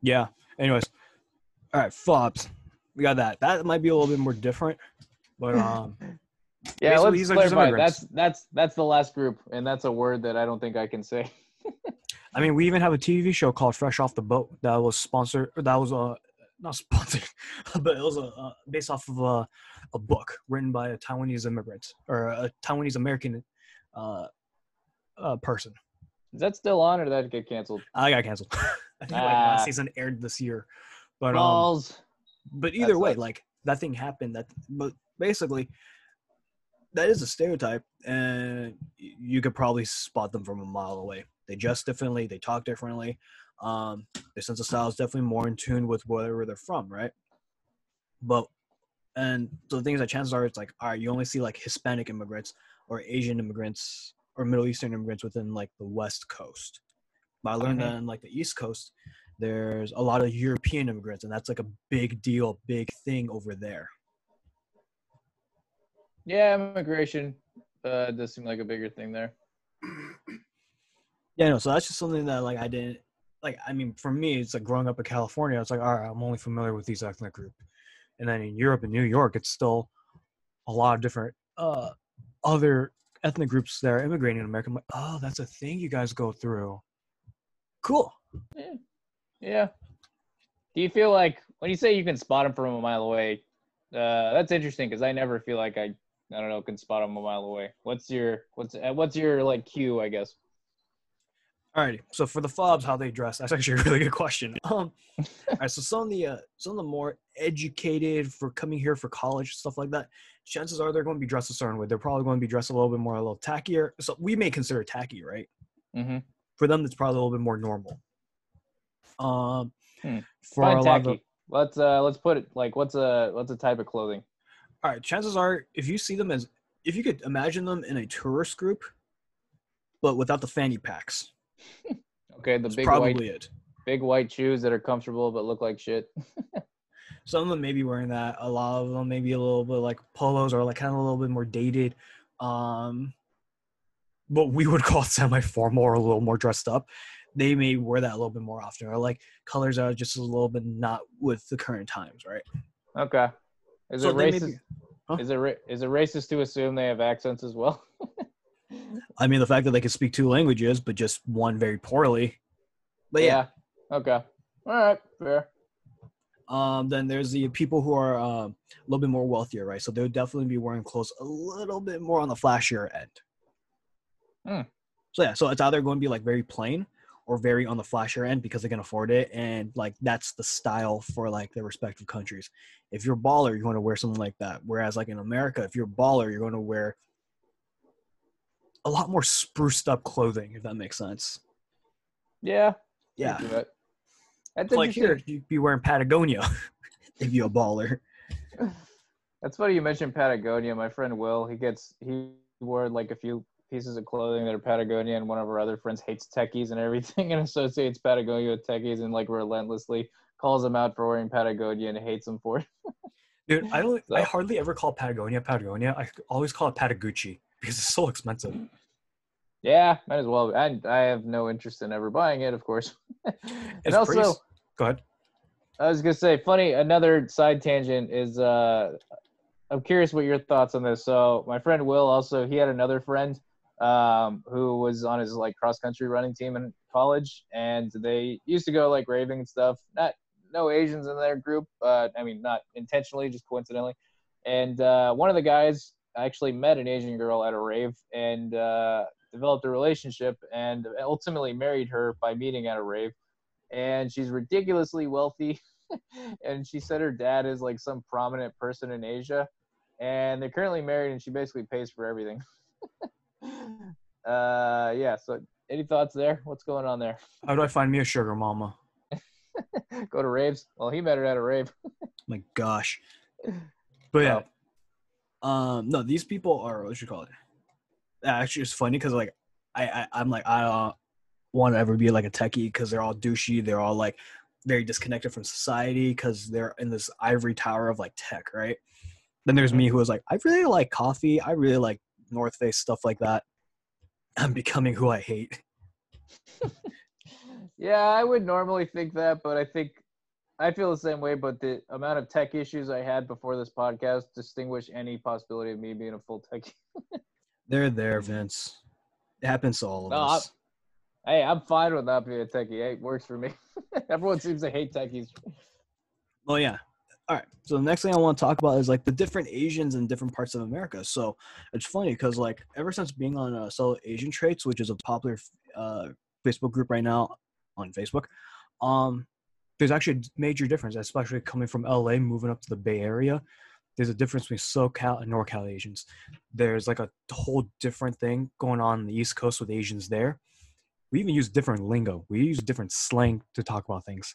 Yeah. Anyways, all right, fobs. We got that. That might be a little bit more different, but um, Yeah, let's these clarify. That's that's that's the last group, and that's a word that I don't think I can say. I mean, we even have a TV show called Fresh Off the Boat that was sponsored. That was uh, not sponsored, but it was a uh, based off of a, a book written by a Taiwanese immigrant or a Taiwanese American uh, uh, person. Is that still on, or did that get canceled? I got canceled. I think like Ah. last season aired this year, but um, Balls. but That either way, sucks. like that thing happened. That but basically, that is a stereotype, and you could probably spot them from a mile away. They dress differently. They talk differently. Um, their sense of style is definitely more in tune with wherever they're from, right? But And so the thing is that chances are it's like, all right, you only see like Hispanic immigrants or Asian immigrants or Middle Eastern immigrants within like the West Coast. But I learned Mhm. that in like the East Coast, there's a lot of European immigrants, and that's like a big deal, big thing over there. Yeah, immigration uh, does seem like a bigger thing there. Yeah, no, so that's just something that like I didn't like. I mean, for me, it's like growing up in California. It's like, all right, I'm only familiar with these ethnic group, and then in Europe and New York, it's still a lot of different uh other ethnic groups that are immigrating in America. I'm like, oh, that's a thing you guys go through. Cool. Yeah. yeah. Do you feel like when you say you can spot them from a mile away? Uh, that's interesting because I never feel like I, I don't know, can spot them a mile away. What's your what's uh, what's your like cue? I guess. Alrighty. So for the fobs, how they dress, that's actually a really good question. Um, all right. So some of the uh, some of the more educated for coming here for college stuff like that, chances are they're going to be dressed a certain way. They're probably going to be dressed a little bit more a little tackier. So we may consider tacky, right? Mm-hmm. For them, it's probably a little bit more normal. Um, Hmm. for Fine a lot of Let's uh let's put it like what's a what's a type of clothing? all right. Chances are, if you see them as if you could imagine them in a tourist group, but without the fanny packs, Okay, the that's big white it. big white shoes that are comfortable but look like shit. Some of them may be wearing that. A lot of them maybe a little bit like polos or like kind of a little bit more dated. Um, what we would call semi-formal or a little more dressed up. They may wear that a little bit more often, or like colors are just a little bit not with the current times, right? Okay. Is So it racist? be- Huh? Is it is it racist to assume they have accents as well? I mean, the fact that they can speak two languages, but just one very poorly. But yeah, Okay. All right. Fair. Um, then there's the people who are um, a little bit more wealthier, right? So they'll definitely be wearing clothes a little bit more on the flashier end. Hmm. So yeah, so it's either going to be like very plain or very on the flashier end because they can afford it, and like that's the style for like their respective countries. If you're a baller, you're going to wear something like that. Whereas like in America, if you're a baller, you're going to wear a lot more spruced up clothing, if that makes sense. Yeah. Yeah. That's like here you'd be wearing Patagonia if you're a baller. That's funny you mentioned Patagonia. My friend Will, he gets he wore like a few pieces of clothing that are Patagonia, and one of our other friends hates techies and everything, and associates Patagonia with techies, and like relentlessly calls them out for wearing Patagonia and hates them for it. Dude, I don't. I hardly ever call Patagonia Patagonia. I always call it Patagucci because it's so expensive. Yeah, might as well. And I have no interest in ever buying it, of course. and It's also, pretty Go ahead. I was gonna say, funny. Another side tangent is, uh, I'm curious what your thoughts on this. So my friend Will also he had another friend um, who was on his like cross country running team in college, and they used to go like raving and stuff. Not no Asians in their group, but I mean not intentionally, just coincidentally. And uh, one of the guys actually met an Asian girl at a rave and uh, developed a relationship, and ultimately married her by meeting at a rave. And she's ridiculously wealthy. And she said her dad is like some prominent person in asia. And they're currently married and she basically pays for everything. Uh yeah. So any thoughts there? What's going on there? How do I find me a sugar mama? go to raves. Well he met her at a rave. My gosh. But yeah, um, no, these people are what you call it. Actually, it's funny because like I, I I'm like I don't want to ever be like a techie because they're all douchey. They're all like very disconnected from society because they're in this ivory tower of like tech, right? Then there's me who was like, I really like coffee. I really like North Face stuff like that. I'm becoming who I hate. yeah i would normally think that but i think i feel the same way but the amount of tech issues i had before this podcast distinguish any possibility of me being a full techie They're there, Vince. It happens to all of No, us. Hey, I'm fine with not being a techie. Hey, it works for me. Everyone seems to hate techies. Well, yeah. All right. So the next thing I want to talk about is like the different Asians in different parts of America. So it's funny because like ever since being on uh, Subtle Asian Traits, which is a popular uh, Facebook group right now on Facebook, um, there's actually a major difference, especially coming from LA, moving up to the Bay Area. There's a difference between SoCal and NorCal Asians. There's like a whole different thing going on in the East Coast with Asians there. We even use different lingo. We use different slang to talk about things.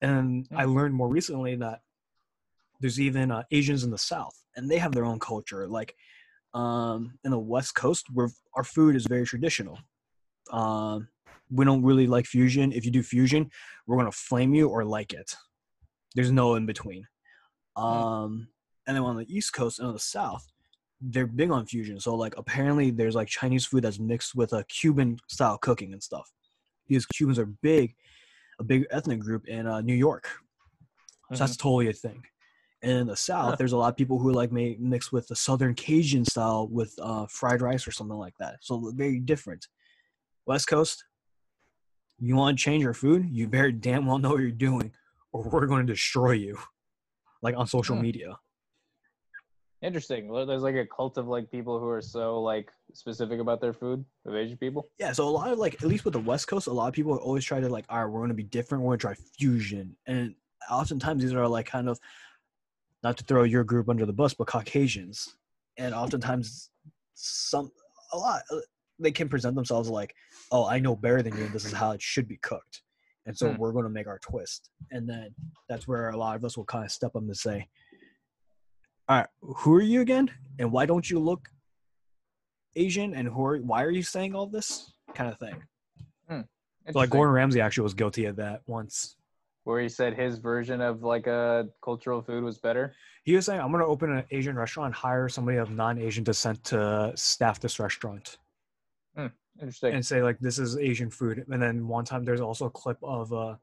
And I learned more recently that there's even uh, Asians in the South, and they have their own culture. Like um, in the West Coast, where our food is very traditional. Um, we don't really like fusion. If you do fusion, we're gonna flame you or like it. There's no in between. Um, and then on the East Coast and on the South, they're big on fusion. So like apparently there's like Chinese food that's mixed with a Cuban style cooking and stuff. Because Cubans are big, a big ethnic group in uh, New York. So that's totally a thing. And in the South, Huh. there's a lot of people who like may mix with the Southern Cajun style with uh, fried rice or something like that. So very different. West Coast, you want to change your food, you better damn well know what you're doing, or we're going to destroy you, like on social Hmm. media. Interesting. There's like a cult of like people who are so like specific about their food of Asian people. Yeah, so a lot of like, at least with the West Coast, a lot of people always try to like, all right, we're going to be different. We're going to try fusion, and oftentimes these are like kind of, not to throw your group under the bus, but Caucasians, and oftentimes some a lot they can present themselves like, oh, I know better than you, this is how it should be cooked, and so Hmm. we're going to make our twist, and then that's where a lot of us will kind of step up and say, all right, who are you again, and why don't you look Asian, and who are, why are you saying all this? Kind of thing? So, like Gordon Ramsay actually was guilty of that once. where he said his version of like a cultural food was better. He was saying, "I'm going to open an Asian restaurant, and hire somebody of non-Asian descent to staff this restaurant, Interesting. and say like this is Asian food." And then one time, there's also a clip of a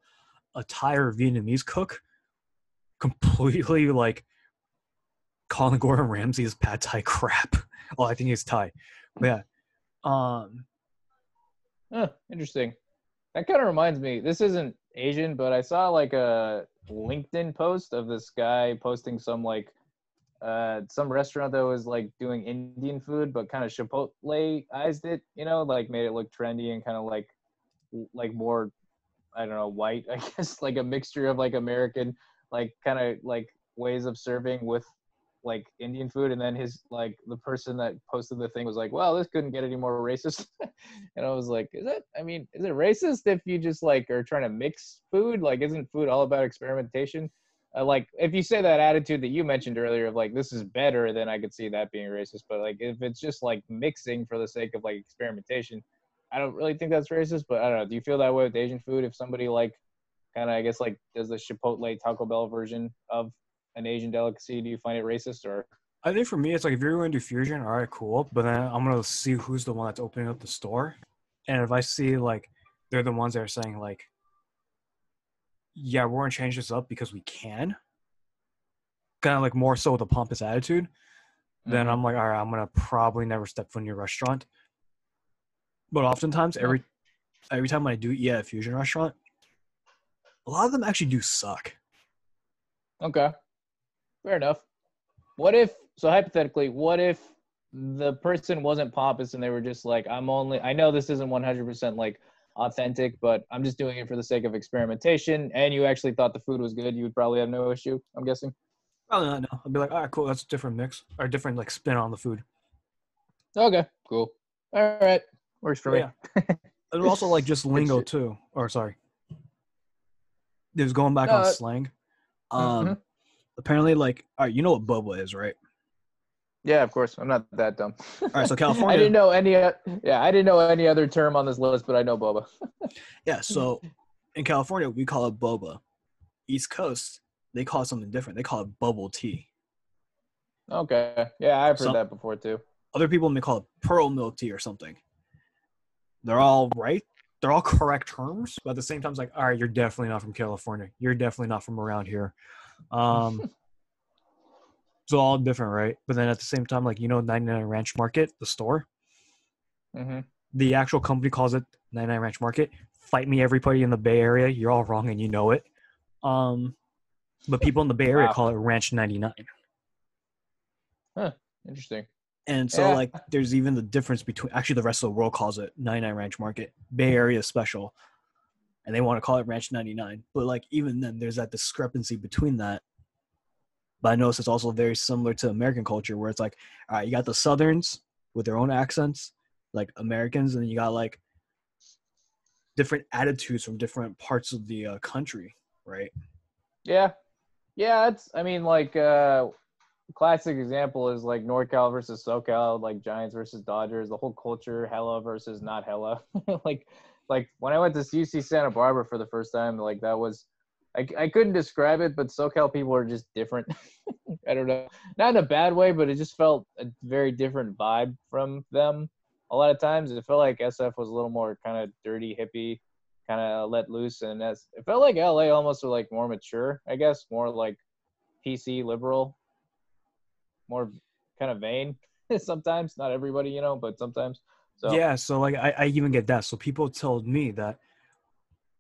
Thai or Vietnamese cook completely like calling Gordon Ramsay's pad Thai crap. Oh, I think he's Thai, but yeah. Um, Huh, interesting. That kind of reminds me. This isn't Asian, but I saw like a LinkedIn post of this guy posting some like uh some restaurant that was like doing Indian food, but kind of Chipotleized it. You know, like made it look trendy and kind of like like more I don't know white. I guess like a mixture of like American like kind of like ways of serving with like Indian food, and then his like the person that posted the thing was like, "Well, this couldn't get any more racist," and I was like, "Is it? I mean, is it racist if you just like are trying to mix food? Like, isn't food all about experimentation?" Uh, like, if you say that attitude that you mentioned earlier of like this is better, then I could see that being racist. But like, if it's just like mixing for the sake of like experimentation, I don't really think that's racist. But I don't know. Do you feel that way with Asian food? If somebody like kind of, I guess, like does the Chipotle Taco Bell version of an Asian delicacy, do you find it racist or? I think for me, it's like if you're going to do fusion, all right, cool. But then I'm gonna see who's the one that's opening up the store, and if I see like they're the ones that are saying like, yeah, we're gonna change this up because we can, kind of like more so with a pompous attitude, then Mhm. I'm like, all right, I'm gonna probably never step foot in your restaurant. But oftentimes, every every time I do eat at a fusion restaurant, a lot of them actually do suck. Okay. Fair enough. What if so hypothetically, what if the person wasn't pompous and they were just like, I'm only I know this isn't one hundred percent like authentic, but I'm just doing it for the sake of experimentation and you actually thought the food was good, you would probably have no issue, I'm guessing. Probably not. No, I'd be like, all right, cool. That's a different mix or different like spin on the food. Okay, cool. All right. Works for me. Yeah. And also like just lingo too. Or sorry. There's going back No, on uh, slang. Um mhm. apparently like all right, you know what boba is, right? Yeah, of course. I'm not that dumb. All right, so California. I didn't know any uh, yeah, I didn't know any other term on this list, but I know boba. Yeah, so in California we call it boba. East Coast, they call it something different. They call it bubble tea. Okay. Yeah, I've heard So- that before too. Other people may call it pearl milk tea or something. They're all right. They're all correct terms, but at the same time, it's like, all right, you're definitely not from California. You're definitely not from around here. Um, it's all different, right? But then at the same time, like you know, 99 Ranch Market, the store, hmm the actual company calls it 99 Ranch Market. Fight me, everybody in the Bay Area. You're all wrong, and you know it. Um, but people in the Bay Area Wow. call it Ranch 99. Huh. Interesting. And so, Yeah. like, there's even the difference between actually the rest of the world calls it 99 Ranch Market, Bay Area Special, and they want to call it Ranch 99. But like, even then, there's that discrepancy between that. But I notice it's also very similar to American culture, where it's like, all right, you got the Southerns with their own accents, like Americans, and then you got like different attitudes from different parts of the uh, country, right? Yeah. Yeah, it's. I mean, like, uh, classic example is like NorCal versus SoCal, like Giants versus Dodgers. The whole culture, hella versus not hella. like, like when I went to UC Santa Barbara for the first time, like that was. I, I couldn't describe it, but SoCal people are just different. I don't know, not in a bad way, but it just felt a very different vibe from them. A lot of times, it felt like SF was a little more kind of dirty, hippie, kind of let loose, and as it felt like LA almost was like more mature, I guess, more like PC liberal, more kind of vain sometimes. Not everybody, you know, but sometimes. So Yeah, so like I, I even get that. So people told me that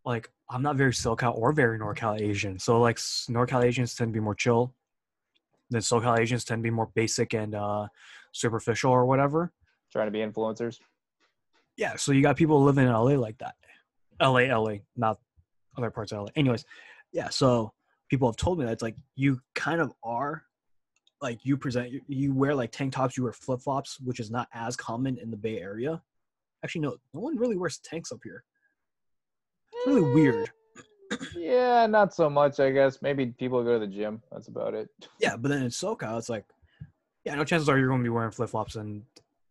like I'm not very SoCal or very NorCal Asian. So like NorCal Asians tend to be more chill. Then SoCal Asians tend to be more basic and uh superficial or whatever. trying to be influencers. Yeah, so you got people living in LA like that. LA, LA, not other parts of LA. Anyways, yeah, so people have told me that it's like you kind of are like you present you, you wear like tank tops, you wear flip flops, which is not as common in the Bay Area. Actually, no, no one really wears tanks up here. Really weird. Yeah, not so much, I guess. Maybe people go to the gym. That's about it. Yeah, but then in SoCal, it's like, yeah, no chances are you're going to be wearing flip flops and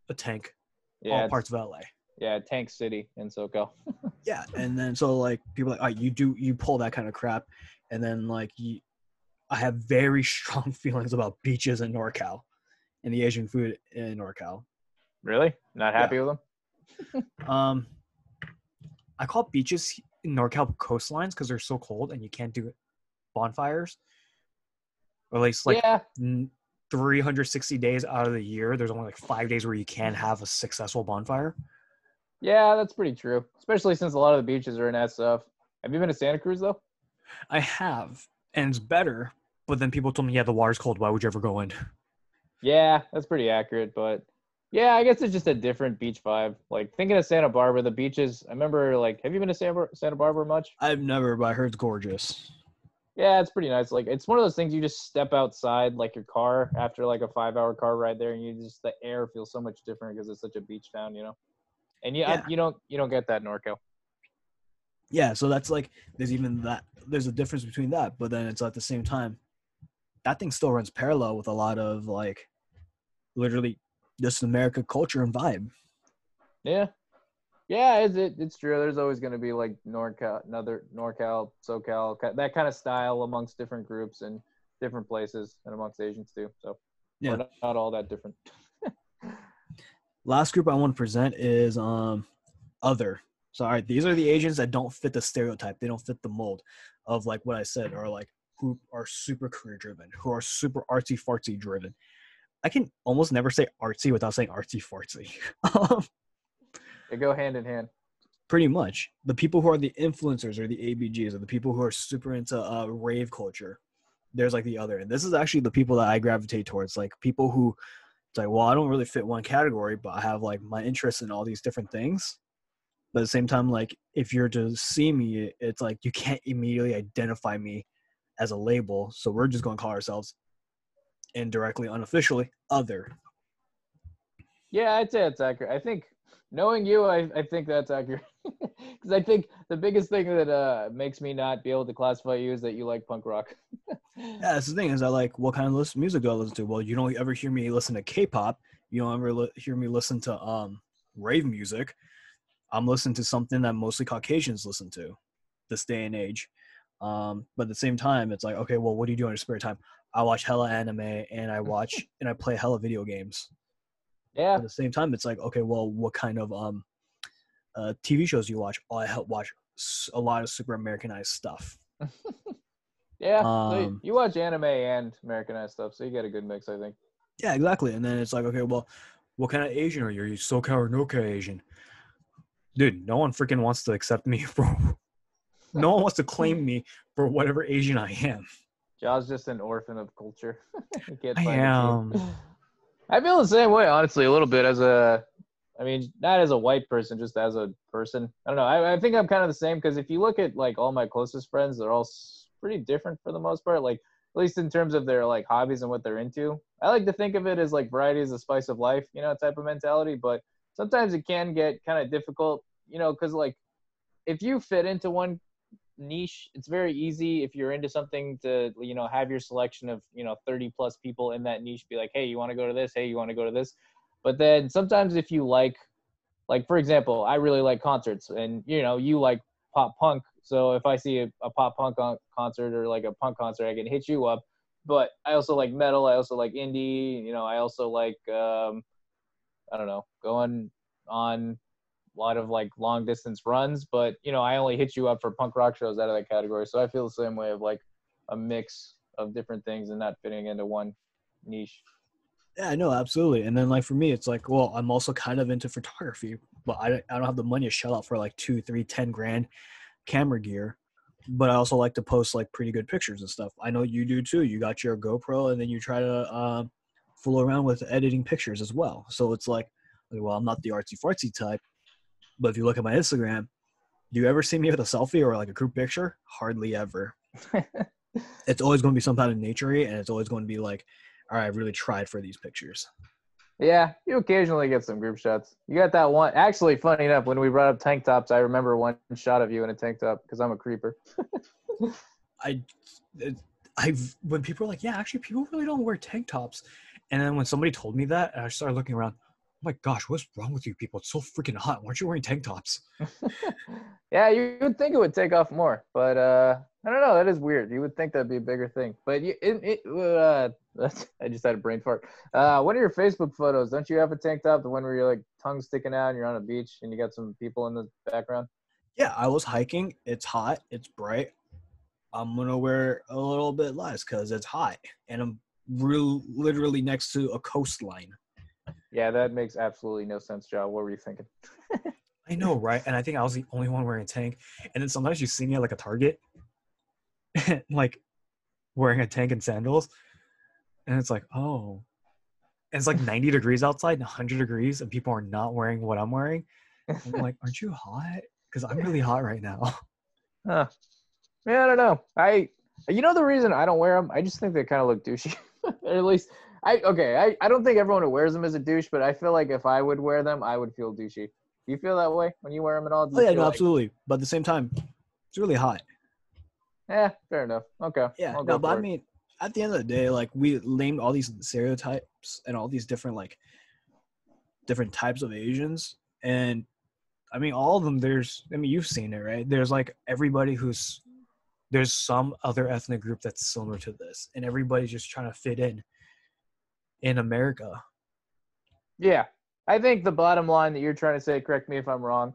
a tank, Yeah, all parts of LA. yeah, Tank City in SoCal. Yeah, and then so like people are like, all right, you do you pull that kind of crap, and then like you, I have very strong feelings about beaches in NorCal, and the Asian food in NorCal. Really? Not happy with them? Um, I call beaches NorCal coastlines because they're so cold and you can't do bonfires, or at least like yeah, 360 days out of the year. There's only like five days where you can have a successful bonfire. yeah, that's pretty true. Especially since a lot of the beaches are in SF. Have you been to Santa Cruz though? I have, and it's better. But then people told me, yeah, the water's cold. Why would you ever go in? Yeah, that's pretty accurate. But yeah, I guess it's just a different beach vibe. Like thinking of Santa Barbara, the beaches. I remember like, have you been to Santa, Santa Barbara much? I've never, but I heard it's gorgeous. Yeah, it's pretty nice. Like it's one of those things you just step outside like your car after like a five hour car ride there, and you just the air feels so much different because it's such a beach town, you know. And you Yeah. you don't you don't get that in NorCal. Yeah, so that's like there's even that there's a difference between that, but then it's at the same time that thing still runs parallel with a lot of like literally just America culture and vibe. Yeah, yeah, it's it, it's true. There's always going to be like NorCal, another NorCal, SoCal, that kind of style amongst different groups and different places and amongst Asians too. So Yeah. not, not all that different. Last group I want to present is um other. So all right, these are the Asians that don't fit the stereotype. They don't fit the mold of like what I said, or like who are super career driven, who are super artsy fartsy driven. I can almost never say artsy without saying artsy fartsy. Um, They go hand in hand. pretty much the people who are the influencers or the abgs or the people who are super into uh, rave culture there's like the other and this is actually the people that i gravitate towards like people who it's like well i don't really fit one category but i have like my interests in all these different things but at the same time like if you're to see me it's like you can't immediately identify me as a label so we're just going to call ourselves indirectly unofficially other Yeah, I'd say it's accurate. I think knowing you, I, I think that's accurate. Because I think the biggest thing that uh, makes me not be able to classify you is that you like punk rock. Yeah, that's the thing is I like what kind of music do I listen to? Well, you don't ever hear me listen to K-pop. You don't ever li- hear me listen to um rave music. I'm listening to something that mostly Caucasians listen to this day and age. Um, but at the same time, it's like, okay, well, what do you do in your spare time? I watch hella anime and I watch and I play hella video games. yeah, At the same time, it's like, okay, well, what kind of um uh, TV shows do you watch? Oh, I help watch a lot of super Americanized stuff. yeah. so you- Um, you watch anime and Americanized stuff, so you get a good mix, I think. Yeah, exactly. And then it's like, okay, well, what kind of Asian are you? Are you SoCal or NoCal Asian? Dude, no one freaking wants to accept me for. No one wants to claim me for whatever Asian I am. Jaw's just an orphan of culture. I am. I feel the same way, honestly, a little bit as a, I mean, not as a white person, just as a person. I don't know. I, I think I'm kind of the same because if you look at like all my closest friends, they're all pretty different for the most part. Like at least in terms of their like hobbies and what they're into. I like to think of it as like variety is the spice of life, you know, type of mentality. But sometimes it can get kind of difficult, you know, because like if you fit into one niche. It's very easy if you're into something to you know have your selection of you know 30 plus people in that niche. Be like, hey, you want to go to this? Hey, you want to go to this? But then sometimes if you like, like for example, I really like concerts, and you know you like pop punk. So if I see a, a pop punk con- concert or like a punk concert, I can hit you up. But I also like metal. I also like indie. You know, I also like um, I don't know, going on a lot of like long distance runs. But you know, I only hit you up for punk rock shows out of that category. So I feel the same way of like a mix of different things and not fitting into one niche. Yeah, no, absolutely. And then like for me, it's like, well, I'm also kind of into photography, but I, I don't have the money to shell out for like two, three, ten grand camera gear. But I also like to post like pretty good pictures and stuff. I know you do too. You got your GoPro and then you try to uh, fool around with editing pictures as well. So it's like, well, I'm not the artsy fartsy type, but if you look at my Instagram, do you ever see me with a selfie or like a group picture? Hardly ever. it's always going to be some kind of naturey, and it's always going to be like, all right, I really tried for these pictures. Yeah, you occasionally get some group shots. You got that one. Actually, funny enough, when we brought up tank tops, I remember one shot of you in a tank top because I'm a creeper. I, I, when people are like, yeah, actually, people really don't wear tank tops, and then when somebody told me that, I started looking around. Oh my gosh, what's wrong with you people? It's so freaking hot. Why aren't you wearing tank tops? yeah, you would think it would take off more, but uh, I don't know. That is weird. You would think that'd be a bigger thing, but you, it, it, uh, I just had a brain fart. Uh, one of your Facebook photos, don't you have a tank top? The one where you're like tongue sticking out and you're on a beach and you got some people in the background. Yeah, I was hiking. It's hot. It's bright. I'm gonna wear a little bit less because it's hot, and I'm real literally next to a coastline. Yeah, that makes absolutely no sense, Joe. What were you thinking? I know, right? And I think I was the only one wearing a tank. And then sometimes you see me at like a Target, like wearing a tank and sandals, and it's like, oh, and it's like 90 degrees outside and 100 degrees, and people are not wearing what I'm wearing. I'm like, aren't you hot? Because I'm really hot right now. Huh. Yeah, I don't know. I, you know, the reason I don't wear them, I just think they kind of look douchey. at least I okay. I, I don't think everyone who wears them is a douche, but I feel like if I would wear them, I would feel douchey. Do you feel that way when you wear them at all? Oh yeah, no, like, absolutely. But at the same time, it's really hot. Yeah, fair enough. Okay. Yeah, I'll no, but I it. mean, at the end of the day, like we named all these stereotypes and all these different like different types of Asians, and I mean, all of them. There's, I mean, you've seen it, right? There's like everybody who's there's some other ethnic group that's similar to this, and everybody's just trying to fit in in America. Yeah, I think the bottom line that you're trying to say, correct me if I'm wrong,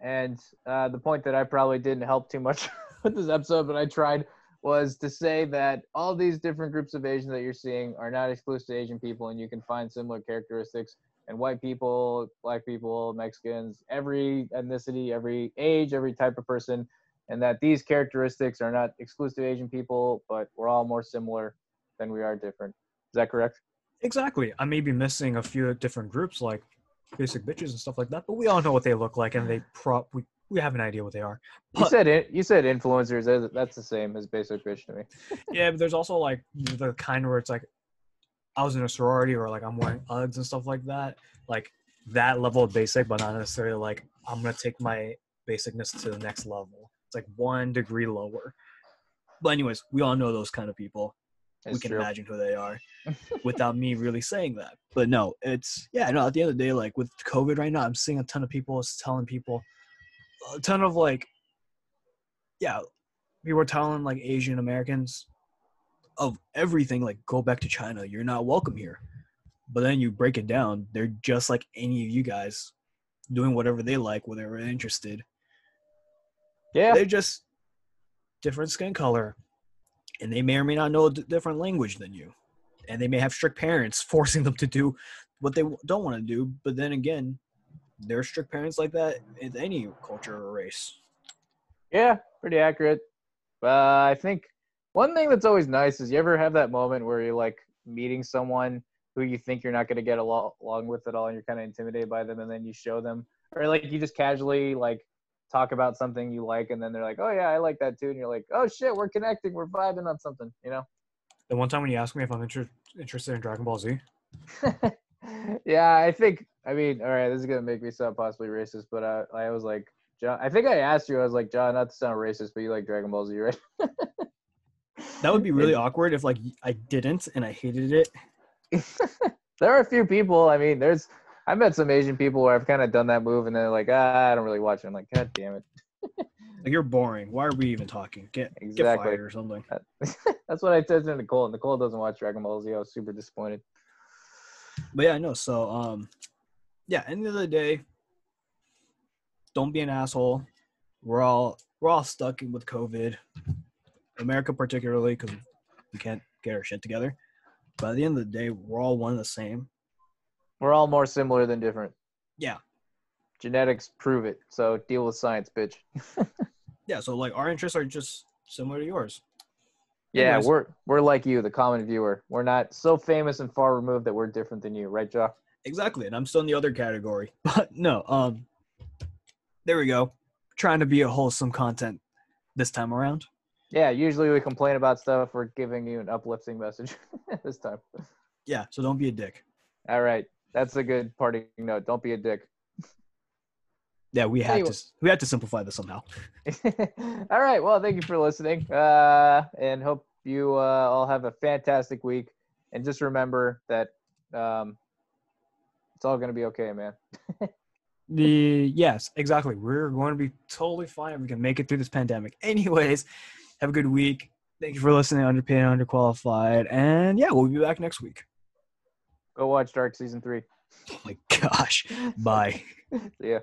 and uh, the point that I probably didn't help too much with this episode, but I tried, was to say that all these different groups of Asians that you're seeing are not exclusive to Asian people, and you can find similar characteristics in white people, black people, Mexicans, every ethnicity, every age, every type of person, and that these characteristics are not exclusive to Asian people, but we're all more similar than we are different. Is that correct? Exactly. I may be missing a few different groups like basic bitches and stuff like that, but we all know what they look like, and they prop we we have an idea what they are. You said it. You said influencers. That's the same as basic bitch to me. yeah, but there's also like the kind where it's like I was in a sorority or like I'm wearing Uggs and stuff like that. Like that level of basic, but not necessarily like I'm gonna take my basicness to the next level. It's like one degree lower. But anyways, we all know those kind of people. we can true. imagine who they are without me really saying that. But no, it's yeah, no, at the end of the day, like with COVID right now, I'm seeing a ton of people telling people a ton of like yeah, people are telling like Asian Americans of everything, like go back to China. You're not welcome here. But then you break it down, they're just like any of you guys doing whatever they like, whatever they're interested. Yeah. They're just different skin color, and they may or may not know a d- different language than you, and they may have strict parents forcing them to do what they don't want to do. But then again, there are strict parents like that in any culture or race. Yeah, pretty accurate. Uh, I think one thing that's always nice is you ever have that moment where you're like meeting someone who you think you're not going to get along with at all, and you're kind of intimidated by them, and then you show them, or like you just casually like talk about something you like, and then they're like, "Oh yeah, I like that too," and you're like, "Oh shit, we're connecting, we're vibing on something," you know? The one time when you asked me if I'm inter- interested in Dragon Ball Z, yeah, I think. I mean, all right, this is gonna make me sound possibly racist, but uh, I was like, John. I think I asked you. I was like, John, not to sound racist, but you like Dragon Ball Z, right? That would be really awkward if like I didn't and I hated it. there are a few people. I mean, there's. I met some Asian people where I've kind of done that move, and they're like, ah, I don't really watch it. I'm like, God damn it. Like you're boring. Why are we even talking? Get get fired or something. That's what I said to Nicole. Nicole doesn't watch Dragon Ball Z. I was super disappointed. But yeah, I know. So um, yeah. End of the day, don't be an asshole. We're all we're all stuck with COVID. America particularly because we can't get our shit together. But at the end of the day, we're all one and the same. We're all more similar than different. Yeah. Genetics prove it. So deal with science, bitch. Yeah. So like our interests are just similar to yours. Yeah, Anyways. we're we're like you, the common viewer. We're not so famous and far removed that we're different than you, right, Joe? Exactly, and I'm still in the other category. But no, um, there we go. Trying to be a wholesome content this time around. Yeah, usually we complain about stuff. We're giving you an uplifting message this time. Yeah, so don't be a dick. All right, that's a good parting note. Don't be a dick. Yeah, we had Anyway. to we had to simplify this somehow. all right, well, thank you for listening, uh, and hope you uh, all have a fantastic week. And just remember that um, it's all gonna be okay, man. The yes, exactly. We're going to be totally fine. We can make it through this pandemic. Anyways, have a good week. Thank you for listening. Underpaid, and underqualified, and yeah, we'll be back next week. Go watch Dark season three. Oh my gosh, bye. See ya.